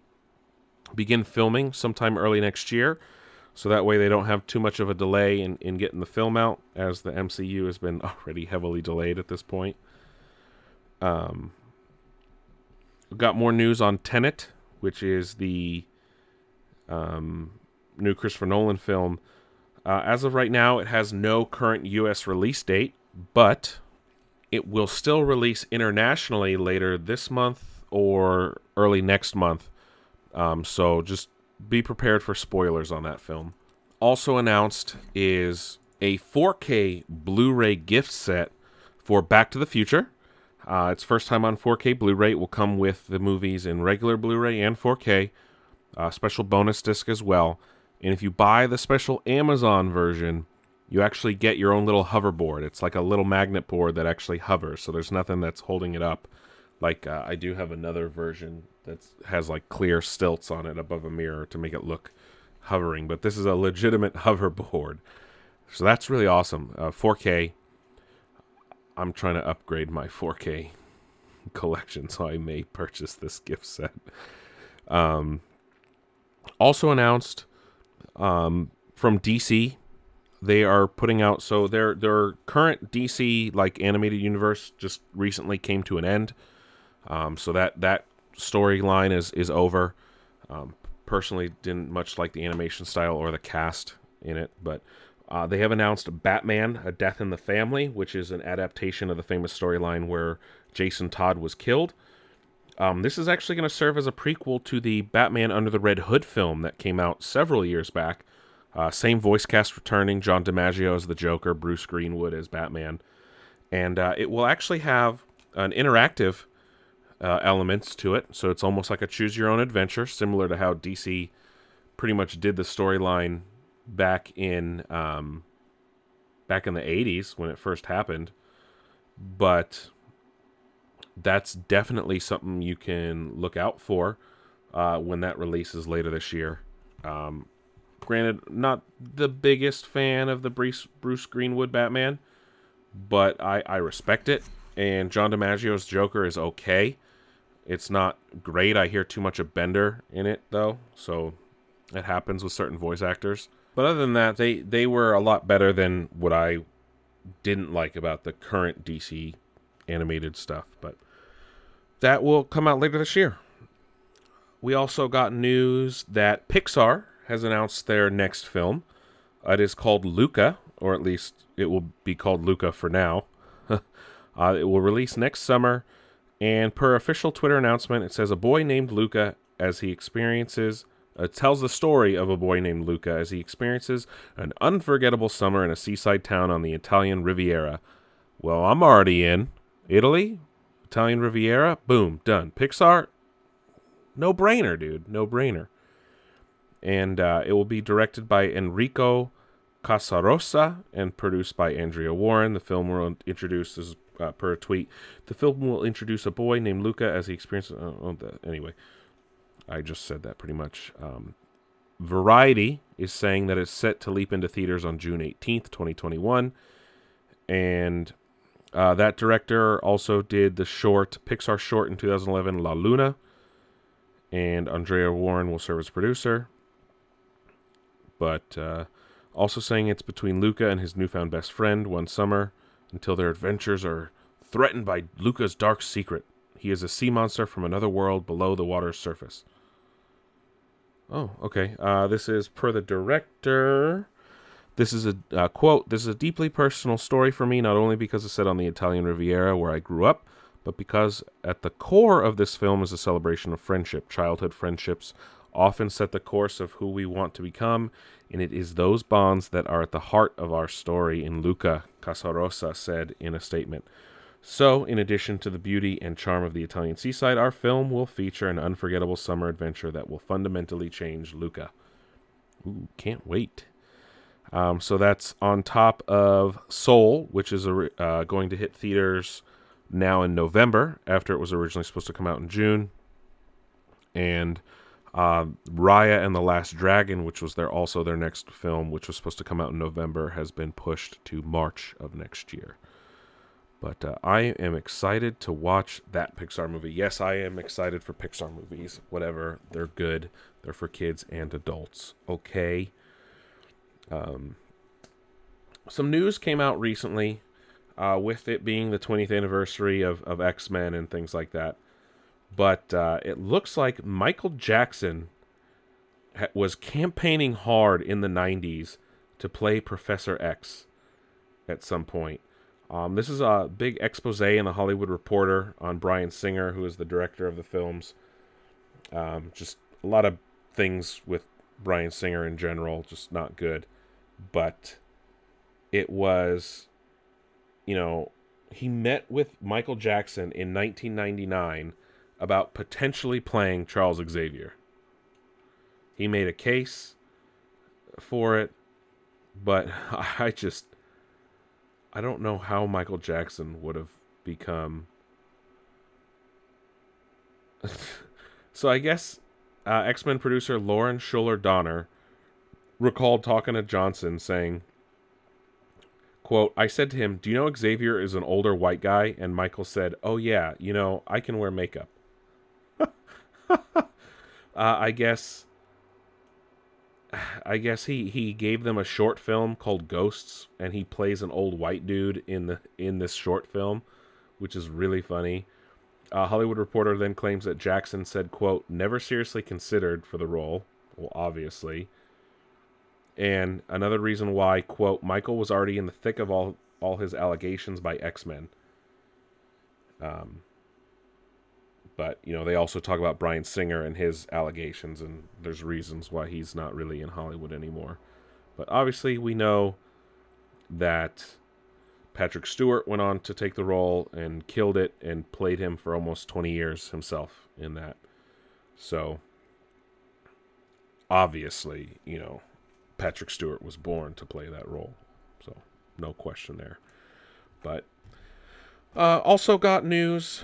begin filming sometime early next year. So that way they don't have too much of a delay in, in getting the film out, as the MCU has been [LAUGHS] already heavily delayed at this point. Um, got more news on Tenet, which is the um, new Christopher Nolan film uh, as of right now, it has no current U.S. release date, but it will still release internationally later this month or early next month. Um, so just be prepared for spoilers on that film. Also announced is a 4K Blu ray gift set for Back to the Future. Uh, it's first time on 4K Blu ray. It will come with the movies in regular Blu ray and 4K. uh, special bonus disc as well. And if you buy the special Amazon version, you actually get your own little hoverboard. It's like a little magnet board that actually hovers, so there's nothing that's holding it up. Like uh, I do have another version that has like clear stilts on it above a mirror to make it look hovering, but this is a legitimate [LAUGHS] hoverboard. So that's really awesome. Uh, 4K. I'm trying to upgrade my 4K [LAUGHS] collection, so I may purchase this gift set. Um, also announced um, from DC, they are putting out so their their current DC like animated universe just recently came to an end. Um, so that that storyline is is over. Um, personally, didn't much like the animation style or the cast in it, but uh, they have announced Batman: A Death in the Family, which is an adaptation of the famous storyline where Jason Todd was killed. Um, this is actually going to serve as a prequel to the Batman Under the Red Hood film that came out several years back. Uh, same voice cast returning John DiMaggio as the Joker, Bruce Greenwood as Batman. And uh, it will actually have an interactive uh, elements to it. So it's almost like a choose your own adventure, similar to how DC pretty much did the storyline back in um, back in the 80s when it first happened. But that's definitely something you can look out for uh, when that releases later this year. Um, granted, not the biggest fan of the Bruce, Bruce Greenwood Batman, but I, I respect it. And John DiMaggio's Joker is okay. It's not great. I hear too much of Bender in it, though, so it happens with certain voice actors. But other than that, they, they were a lot better than what I didn't like about the current DC animated stuff. But that will come out later this year. We also got news that Pixar has announced their next film. It is called Luca, or at least it will be called Luca for now. [LAUGHS] uh, it will release next summer, and per official Twitter announcement, it says a boy named Luca as he experiences uh, tells the story of a boy named Luca as he experiences an unforgettable summer in a seaside town on the Italian Riviera. Well, I'm already in Italy, Italian Riviera. Boom, done. Pixar, no brainer, dude, no brainer. And uh, it will be directed by Enrico Casarosa and produced by Andrea Warren. The film will introduce, this uh, per tweet, the film will introduce a boy named Luca as he experiences. Uh, oh, anyway, I just said that pretty much. Um, Variety is saying that it's set to leap into theaters on June 18th, 2021. And uh, that director also did the short, Pixar short in 2011, La Luna. And Andrea Warren will serve as producer. But uh, also saying it's between Luca and his newfound best friend one summer until their adventures are threatened by Luca's dark secret. He is a sea monster from another world below the water's surface. Oh, okay. Uh, this is per the director. This is a uh, quote. This is a deeply personal story for me, not only because it's set on the Italian Riviera where I grew up, but because at the core of this film is a celebration of friendship. Childhood friendships often set the course of who we want to become, and it is those bonds that are at the heart of our story. In Luca Casarosa said in a statement. So, in addition to the beauty and charm of the Italian seaside, our film will feature an unforgettable summer adventure that will fundamentally change Luca. Ooh, can't wait. Um, so that's on top of Soul, which is a, uh, going to hit theaters now in November after it was originally supposed to come out in June. And uh, Raya and the Last Dragon, which was their also their next film, which was supposed to come out in November, has been pushed to March of next year. But uh, I am excited to watch that Pixar movie. Yes, I am excited for Pixar movies. Whatever, they're good. They're for kids and adults. Okay. Um, some news came out recently, uh, with it being the 20th anniversary of, of X Men and things like that. But uh, it looks like Michael Jackson ha- was campaigning hard in the 90s to play Professor X at some point. Um, this is a big expose in the Hollywood Reporter on Bryan Singer, who is the director of the films. Um, just a lot of things with Bryan Singer in general, just not good. But it was, you know, he met with Michael Jackson in 1999 about potentially playing Charles Xavier. he made a case for it, but [LAUGHS] I just I don't know how Michael Jackson would have become. [LAUGHS] so I guess uh, X Men producer Lauren Shuler Donner recalled talking to Johnson saying, "quote I said to him, "Do you know Xavier is an older white guy?" And Michael said, "Oh yeah, you know I can wear makeup." [LAUGHS] uh, I guess. I guess he, he gave them a short film called Ghosts, and he plays an old white dude in the in this short film, which is really funny. Uh, Hollywood Reporter then claims that Jackson said, "quote Never seriously considered for the role." Well, obviously. And another reason why, quote, Michael was already in the thick of all all his allegations by X Men. Um, but you know they also talk about Bryan Singer and his allegations, and there's reasons why he's not really in Hollywood anymore. But obviously, we know that Patrick Stewart went on to take the role and killed it and played him for almost 20 years himself in that. So, obviously, you know, Patrick Stewart was born to play that role. So, no question there. But uh, also got news.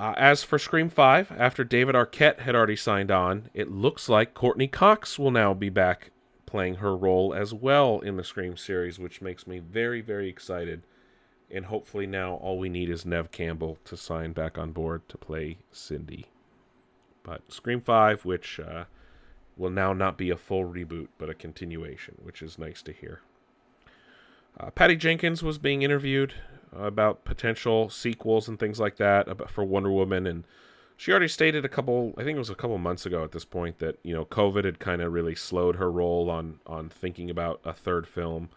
Uh, as for Scream 5, after David Arquette had already signed on, it looks like Courteney Cox will now be back playing her role as well in the Scream series, which makes me very, very excited. And hopefully now all we need is Neve Campbell to sign back on board to play Cindy. But Scream 5, which uh, will now not be a full reboot, but a continuation, which is nice to hear. Uh, Patty Jenkins was being interviewed about potential sequels and things like that for Wonder Woman, and she already stated a couple i think it was a couple months ago at this point that you know covid had kind of really slowed her role on on thinking about a third film.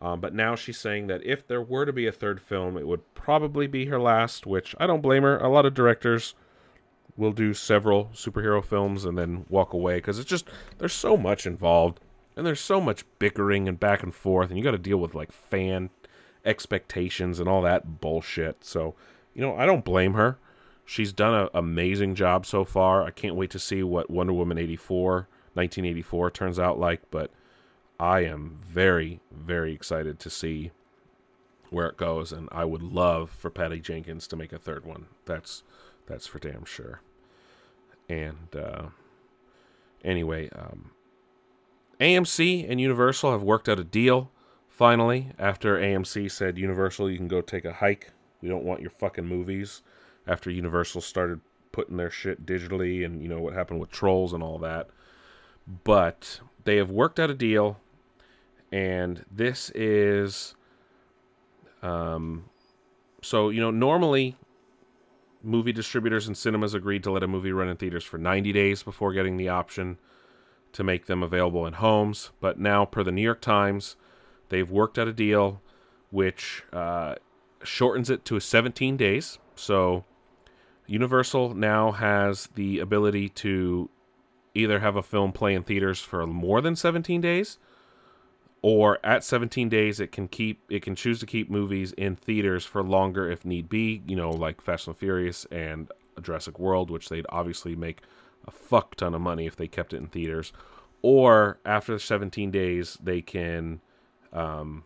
Um, but now she's saying that if there were to be a third film it would probably be her last which i don't blame her. A lot of directors will do several superhero films and then walk away because it's just there's so much involved and there's so much bickering and back and forth and you got to deal with like fan expectations and all that bullshit so you know i don't blame her She's done an amazing job so far. I can't wait to see what Wonder Woman 84, 1984 turns out like, but I am very, very excited to see where it goes, and I would love for Patty Jenkins to make a third one. That's that's for damn sure. And uh, anyway, um, AMC and Universal have worked out a deal finally after AMC said Universal, you can go take a hike. We don't want your fucking movies after Universal started putting their shit digitally and you know what happened with Trolls and all that. But they have worked out a deal and this is um so you know normally movie distributors and cinemas agreed to let a movie run in theaters for 90 days before getting the option to make them available in homes but now per the new york times they've worked out a deal which uh, shortens it to 17 days so Universal now has the ability to either have a film play in theaters for more than 17 days or at 17 days it can keep it can choose to keep movies in theaters for longer if need be, you know, like Fast and Furious and Jurassic World, which they'd obviously make a fuck ton of money if they kept it in theaters. Or after 17 days, they can um,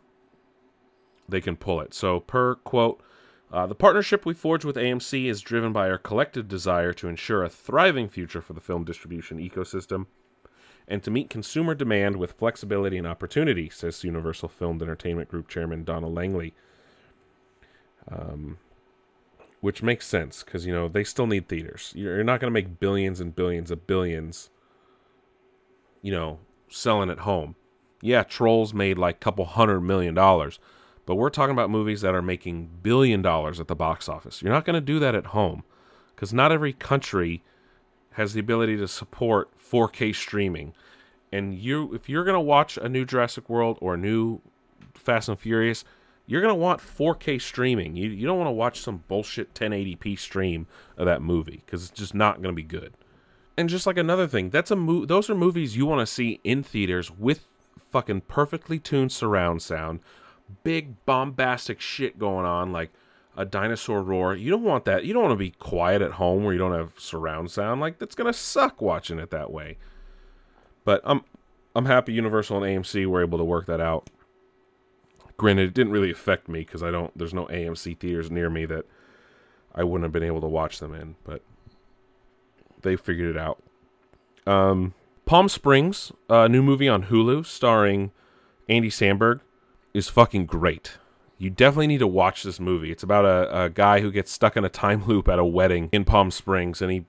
they can pull it. So per quote, uh, the partnership we forged with AMC is driven by our collective desire to ensure a thriving future for the film distribution ecosystem and to meet consumer demand with flexibility and opportunity, says Universal Filmed Entertainment Group Chairman Donald Langley. Um, which makes sense because, you know, they still need theaters. You're not going to make billions and billions of billions, you know, selling at home. Yeah, Trolls made like a couple hundred million dollars but we're talking about movies that are making billion dollars at the box office. You're not going to do that at home because not every country has the ability to support 4K streaming. And you, if you're going to watch a new Jurassic World or a new Fast and Furious, you're going to want 4K streaming. You, you don't want to watch some bullshit 1080p stream of that movie because it's just not going to be good. And just like another thing, that's a mo- those are movies you want to see in theaters with fucking perfectly tuned surround sound big bombastic shit going on, like a dinosaur roar. You don't want that. You don't want to be quiet at home where you don't have surround sound. Like that's gonna suck watching it that way. But I'm I'm happy Universal and AMC were able to work that out. Granted, it didn't really affect me because I don't. There's no AMC theaters near me that I wouldn't have been able to watch them in, but they figured it out. Um, Palm Springs, a new movie on Hulu starring Andy Samberg, is fucking great. You definitely need to watch this movie. It's about a, a guy who gets stuck in a time [LAUGHS] loop at a wedding in Palm Springs, and he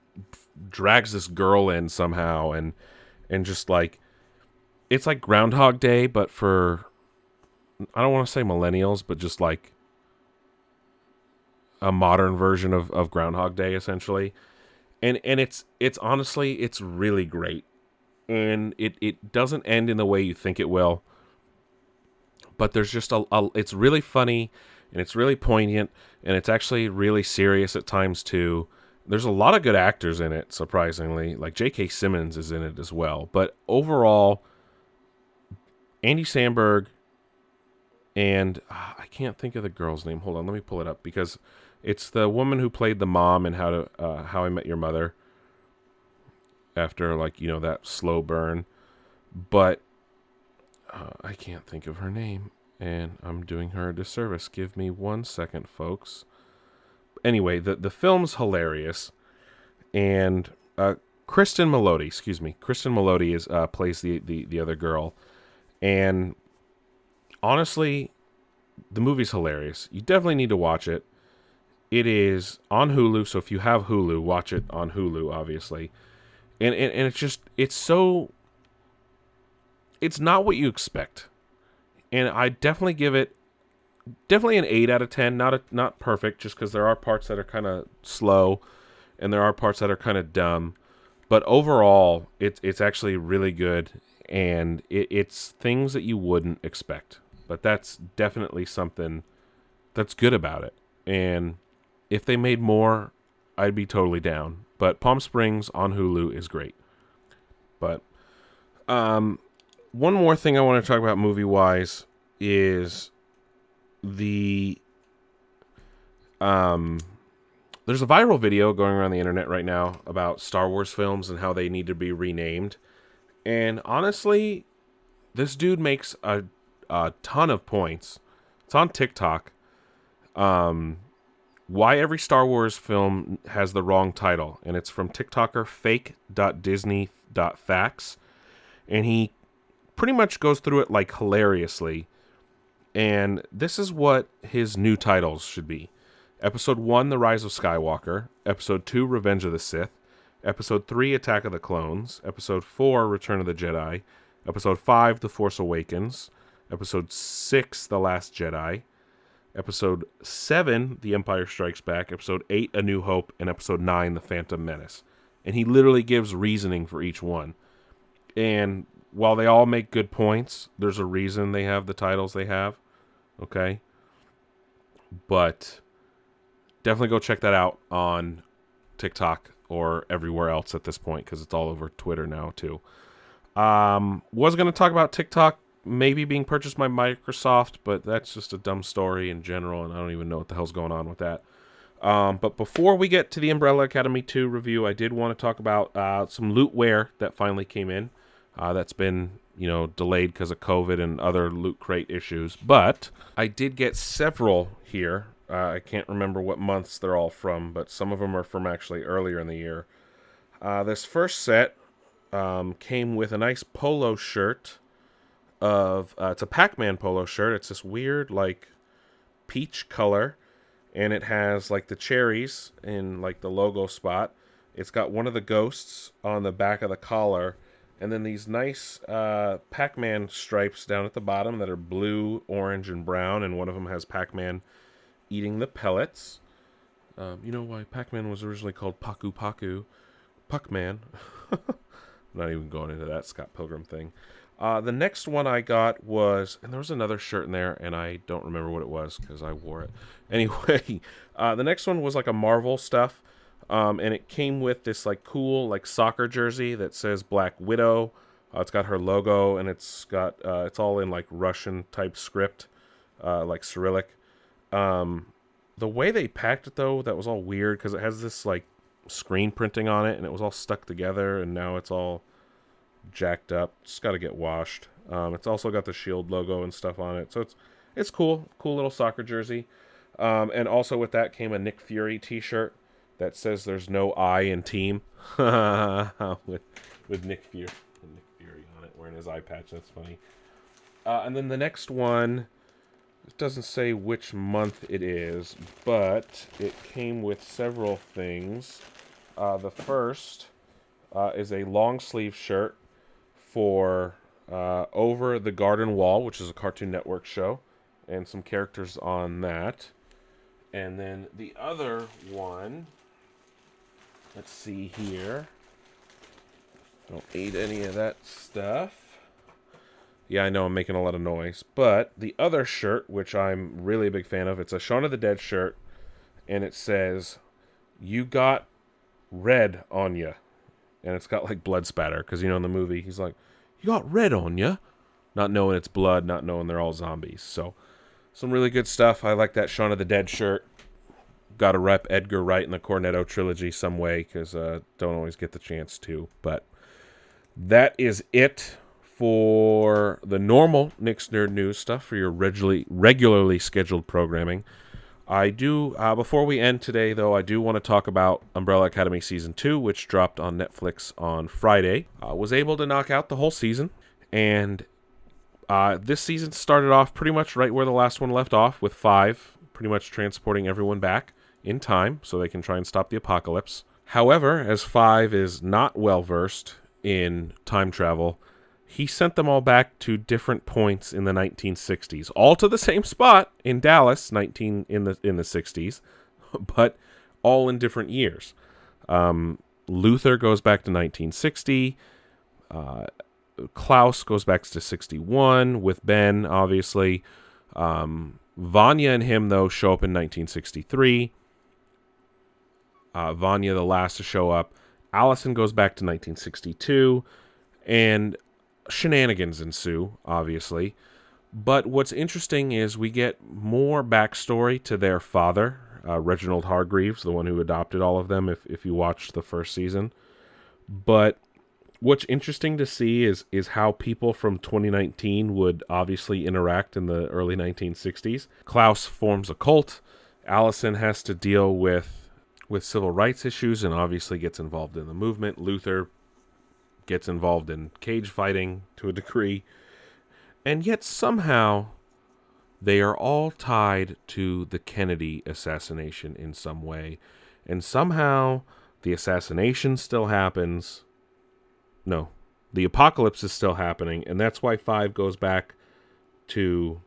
drags this girl in somehow, and and just like it's like Groundhog Day, but for I don't want to say millennials, but just like a modern version of, of Groundhog Day, essentially. And and it's it's honestly it's really great, and it it doesn't end in the way you think it will. But there's just a, a it's really funny, and it's really poignant, and it's actually really serious at times too. There's a lot of good actors in it, surprisingly. Like J.K. Simmons is in it as well. But overall, Andy Samberg and uh, I can't think of the girl's name. Hold on, let me pull it up because it's the woman who played the mom in How to uh, How I Met Your Mother. After like you know that slow burn, but uh, I can't think of her name, and I'm doing her a disservice. Give me one second, folks. Anyway, the the film's hilarious, and uh, Kristen Melody, excuse me, Kristen Melody is uh, plays the, the the other girl, and honestly, the movie's hilarious. You definitely need to watch it. It is on Hulu, so if you have Hulu, watch it on Hulu, obviously. And and, and it's just it's so it's not what you expect. And I definitely give it definitely an 8 out of 10, not a, not perfect just cuz there are parts that are kind of slow and there are parts that are kind of dumb. But overall, it's it's actually really good and it, it's things that you wouldn't expect. But that's definitely something that's good about it. And if they made more, I'd be totally down. But Palm Springs on Hulu is great. But um, one more thing I want to talk about movie wise is the um there's a viral video going around the internet right now about Star Wars films and how they need to be renamed. And honestly, this dude makes a a ton of points. It's on TikTok. Um why every Star Wars film has the wrong title, and it's from TikToker fake.disney.facts, and he pretty much goes through it like hilariously. And this is what his new titles should be: Episode One, The Rise of Skywalker; Episode Two, Revenge of the Sith; Episode Three, Attack of the Clones; Episode Four, Return of the Jedi; Episode Five, The Force Awakens; Episode Six, The Last Jedi; Episode 7, The Empire Strikes Back, Episode 8, A New Hope, and Episode 9, The Phantom Menace. And he literally gives reasoning for each one. And while they all make good points, there's a reason they have the titles they have. Okay? But definitely go check that out on TikTok or everywhere else at this point because it's all over Twitter now, too. Um, was going to talk about TikTok maybe being purchased by Microsoft, but that's just a dumb story in general, and I don't even know what the hell's going on with that. Um, but before we get to the Umbrella Academy 2 review, I did want to talk about uh, some lootware that finally came in. Uh, that's been, you know, delayed because of COVID and other loot crate issues. But I did get several here. Uh, I can't remember what months they're all from, but some of them are from actually earlier in the year. Uh, this first set um, came with a nice polo shirt of uh, it's a Pac-Man polo shirt. It's this weird like peach color, and it has like the cherries in like the logo spot. It's got one of the ghosts on the back of the collar, and then these nice uh, Pac-Man stripes down at the bottom that are blue, orange, and brown, and one of them has Pac-Man eating the pellets. Um, you know why Pac-Man was originally called Paku Paku, Puckman. [LAUGHS] not even going into that Scott Pilgrim thing. Uh, the next one I got was, and there was another shirt in there, and I don't remember what it was because I wore it. [LAUGHS] Anyway, uh, the next one was like a Marvel stuff, um, and it came with this like cool like soccer jersey that says Black Widow. Uh, it's got her logo, and it's got uh, it's all in like Russian type script, uh, like Cyrillic. Um, the way they packed it though, that was all weird because it has this like screen printing on it, and it was all stuck together, and now it's all jacked up. It's got to get washed. Um, it's also got the Shield logo and stuff on it, so it's it's cool. Cool little soccer jersey. Um, and also with that came a Nick Fury T-shirt that says "There's no I in team" [LAUGHS] with with Nick Fury Nick Fury on it, wearing his eye patch. That's funny. Uh, and then the next one it doesn't say which month it is, but it came with several things. Uh, the first uh, is a long sleeve shirt for uh, Over the Garden Wall, which is a Cartoon Network show, and some characters on that. And then the other one, let's see here. Don't eat any of that stuff. Yeah, I know I'm making a lot of noise. But the other shirt, which I'm really a big fan of, it's a Shaun of the Dead shirt, and it says, You got red on you. And it's got like blood spatter, because, you know, in the movie, he's like, You got red on you. Not knowing it's blood, not knowing they're all zombies. So, some really good stuff. I like that Shaun of the Dead shirt. Got to rep Edgar Wright in the Cornetto trilogy some way, because uh, don't always get the chance to. But that is it for the normal Nick's Nerd News stuff for your regularly regularly scheduled programming. I do uh, before we end today, though. I do want to talk about Umbrella Academy season two, which dropped on Netflix on Friday. I was able to knock out the whole season, and uh, this season started off pretty much right where the last one left off, with five pretty much transporting everyone back in time so they can try and stop the apocalypse. However, as five is not well versed in time travel, he sent them all back to different points in the 1960s, all to the same spot in Dallas, 19 in the in the 60s, [LAUGHS] but all in different years. Um, Luther goes back to 1960. Uh, Klaus goes back to 61 with Ben, obviously. Um, Vanya and him, though, show up in 1963. Uh, Vanya, the last to show up. Allison goes back to 1962. And shenanigans ensue, obviously. But what's interesting is we get more backstory to their father, uh, Reginald Hargreaves, the one who adopted all of them, if, if you watched the first season. But what's interesting to see is is how people from 2019 would obviously interact in the early 1960s. Klaus forms a cult. Allison has to deal with with civil rights issues and obviously gets involved in the movement. Luther gets involved in cage fighting to a degree, and yet somehow they are all tied to the Kennedy assassination in some way. And somehow the assassination still happens. No, the apocalypse is still happening, and that's why Five goes back to,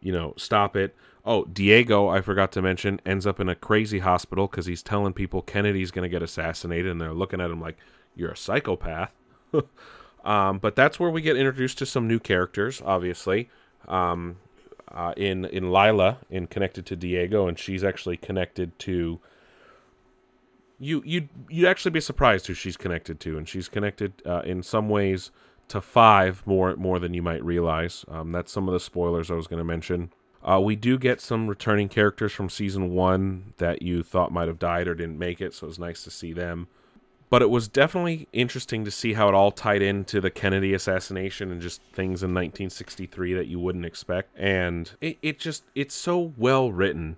you know, stop it. Oh, Diego, I forgot to mention, ends up in a crazy hospital because he's telling people Kennedy's going to get assassinated, and they're looking at him like, you're a psychopath. [LAUGHS] um, but that's where we get introduced to some new characters, obviously. Um, uh, in in Lila, in connected to Diego, and she's actually connected to. You you you'd actually be surprised who she's connected to, and she's connected uh, in some ways to five more more than you might realize. Um, that's some of the spoilers I was going to mention. Uh, we do get some returning characters from season one that you thought might have died or didn't make it, so it's nice to see them but it was definitely interesting to see how it all tied into the Kennedy assassination and just things in 1963 that you wouldn't expect. And it, it just, it's so well written.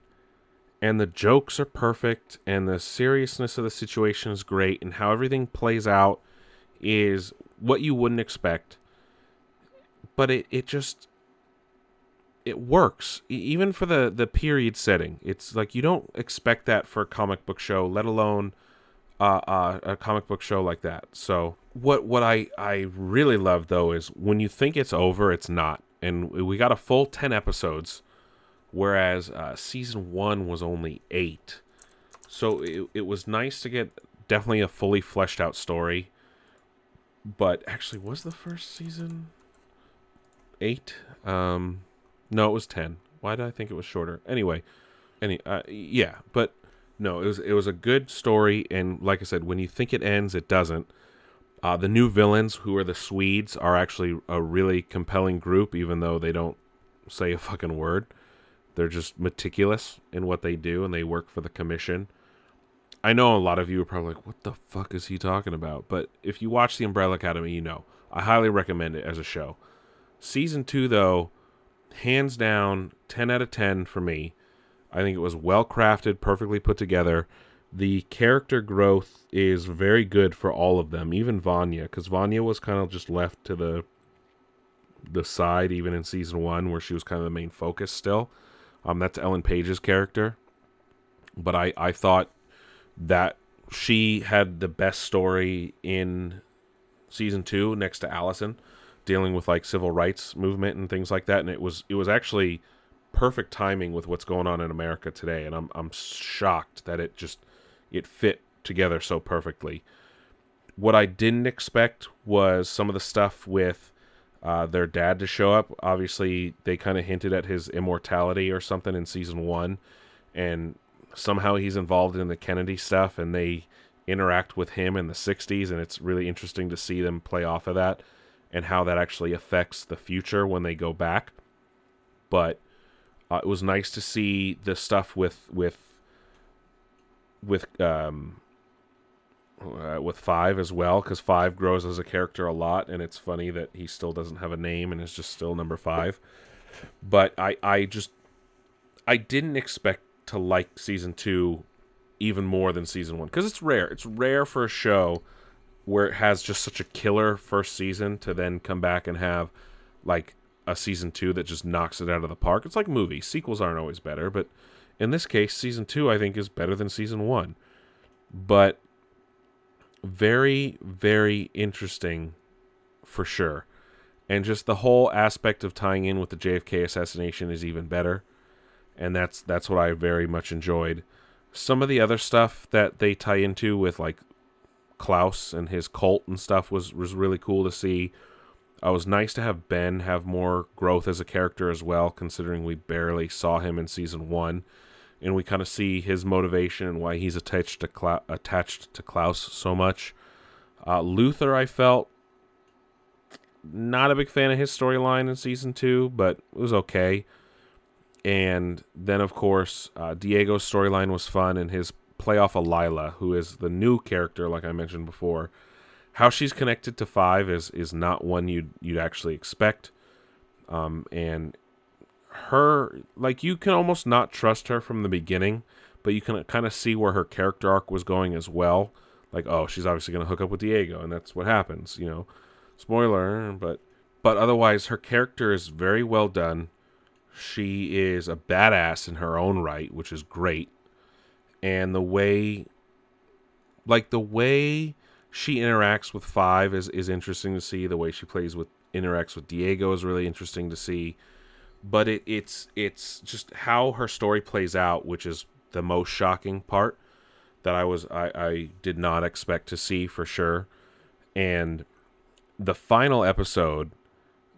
And the jokes are perfect, and the seriousness of the situation is great, and how everything plays out is what you wouldn't expect. But it, it just, it works even for the the period setting. It's like you don't expect that for a comic book show, let alone uh, uh, a comic book show like that. So what what I I really love though is when you think it's over, it's not, and we got a full ten episodes, whereas uh, season one was only eight. So it it was nice to get definitely a fully fleshed out story. But actually, was the first season eight? Um, no, it was ten. Why did I think it was shorter? Anyway, any uh, yeah, but no, it was it was a good story, and like I said, when you think it ends, it doesn't. Uh, the new villains, who are the Swedes, are actually a really compelling group, even though they don't say a fucking word. They're just meticulous in what they do, and they work for the commission. I know a lot of you are probably like, what the fuck is he talking about? But if you watch The Umbrella Academy, you know. I highly recommend it as a show. Season two, though, hands down, 10 out of 10 for me. I think it was well crafted, perfectly put together. The character growth is very good for all of them, even Vanya, because Vanya was kind of just left to the the side, even in season one, where she was kind of the main focus still. Um, that's Ellen Page's character, but I I thought that she had the best story in season two next to Allison, dealing with like civil rights movement and things like that. And it was it was actually perfect timing with what's going on in America today. And I'm I'm shocked that it just it fit together so perfectly. What I didn't expect was some of the stuff with uh, their dad to show up. Obviously, they kind of hinted at his immortality or something in season one, and somehow he's involved in the Kennedy stuff, and they interact with him in the 60s and it's really interesting to see them play off of that and how that actually affects the future when they go back but uh, it was nice to see the stuff with with with um uh, with five as well because five grows as a character a lot and it's funny that he still doesn't have a name and is just still number five but i i just i didn't expect to like season two even more than season one because it's rare. It's rare for a show where it has just such a killer first season to then come back and have like a season two that just knocks it out of the park. It's like movies. Sequels aren't always better, but in this case, season two I think is better than season one. But very, very interesting for sure. And just the whole aspect of tying in with the JFK assassination is even better. And that's that's what I very much enjoyed some of the other stuff that they tie into with like Klaus and his cult and stuff was was really cool to see. Uh, it was nice to have Ben have more growth as a character as well, considering we barely saw him in season one, and we kind of see his motivation and why he's attached to attached to Klaus so much. Uh, Luther, I felt not a big fan of his storyline in season two, but it was okay. And then, of course, uh, Diego's storyline was fun, and his playoff of Lila, who is the new character, like I mentioned before. How she's connected to Five is is not one you'd you'd actually expect, um, and her like you can almost not trust her from the beginning, but you can kind of see where her character arc was going as well. Like, oh, she's obviously going to hook up with Diego, and that's what happens, you know. Spoiler, but but otherwise, her character is very well done. She is a badass in her own right, which is great. And the way like the way she interacts with Five is is interesting to see. The way she plays with interacts with Diego is really interesting to see. But it, it's it's just how her story plays out, which is the most shocking part that I was I, I did not expect to see for sure. And the final episode,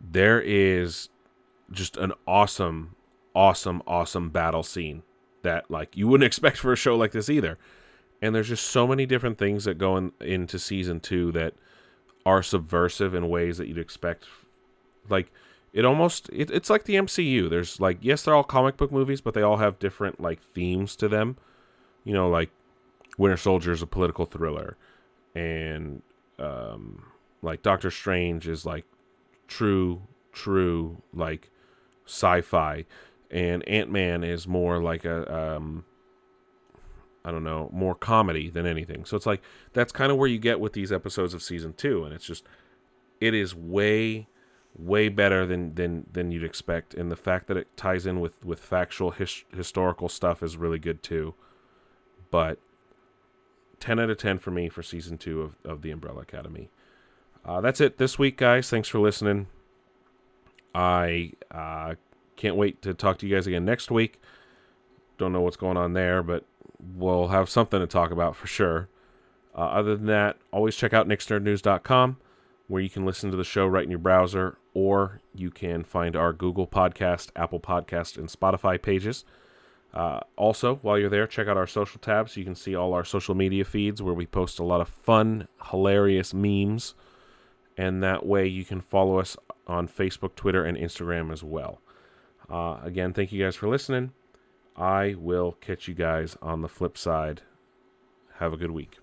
there is just an awesome, awesome, awesome battle scene that like you wouldn't [LAUGHS] expect for a show like this either. And there's just so many different things that go in, into season two that are subversive in ways that you'd expect. Like it almost it, it's like the MCU. There's like yes, they're all comic book movies, but they all have different like themes to them. You know, like Winter Soldier is a political thriller, and um, like Doctor Strange is like true, true like sci-fi, and Ant Man is more like a um, I don't know, more comedy than anything. So it's like that's kind of where you get with these episodes of season two, and it's just it is way way better than than than you'd expect, and the fact that it ties in with with factual his, historical stuff is really good too. But ten out of ten for me for season two of of the Umbrella Academy. Uh, that's it this week, guys. Thanks for listening. I uh, can't wait to talk to you guys again next week. Don't know what's going on there, but we'll have something to talk about for sure. Uh, other than that, always check out nixnerdnews.com where you can listen to the show right in your browser, or you can find our Google Podcast, Apple Podcast, and Spotify pages. Uh, also, while you're there, check out our social tabs. You can see all our social media feeds where we post a lot of fun, hilarious memes. And that way you can follow us on Facebook, Twitter, and Instagram as well. Uh, again, thank you guys for listening. I will catch you guys on the flip side. Have a good week.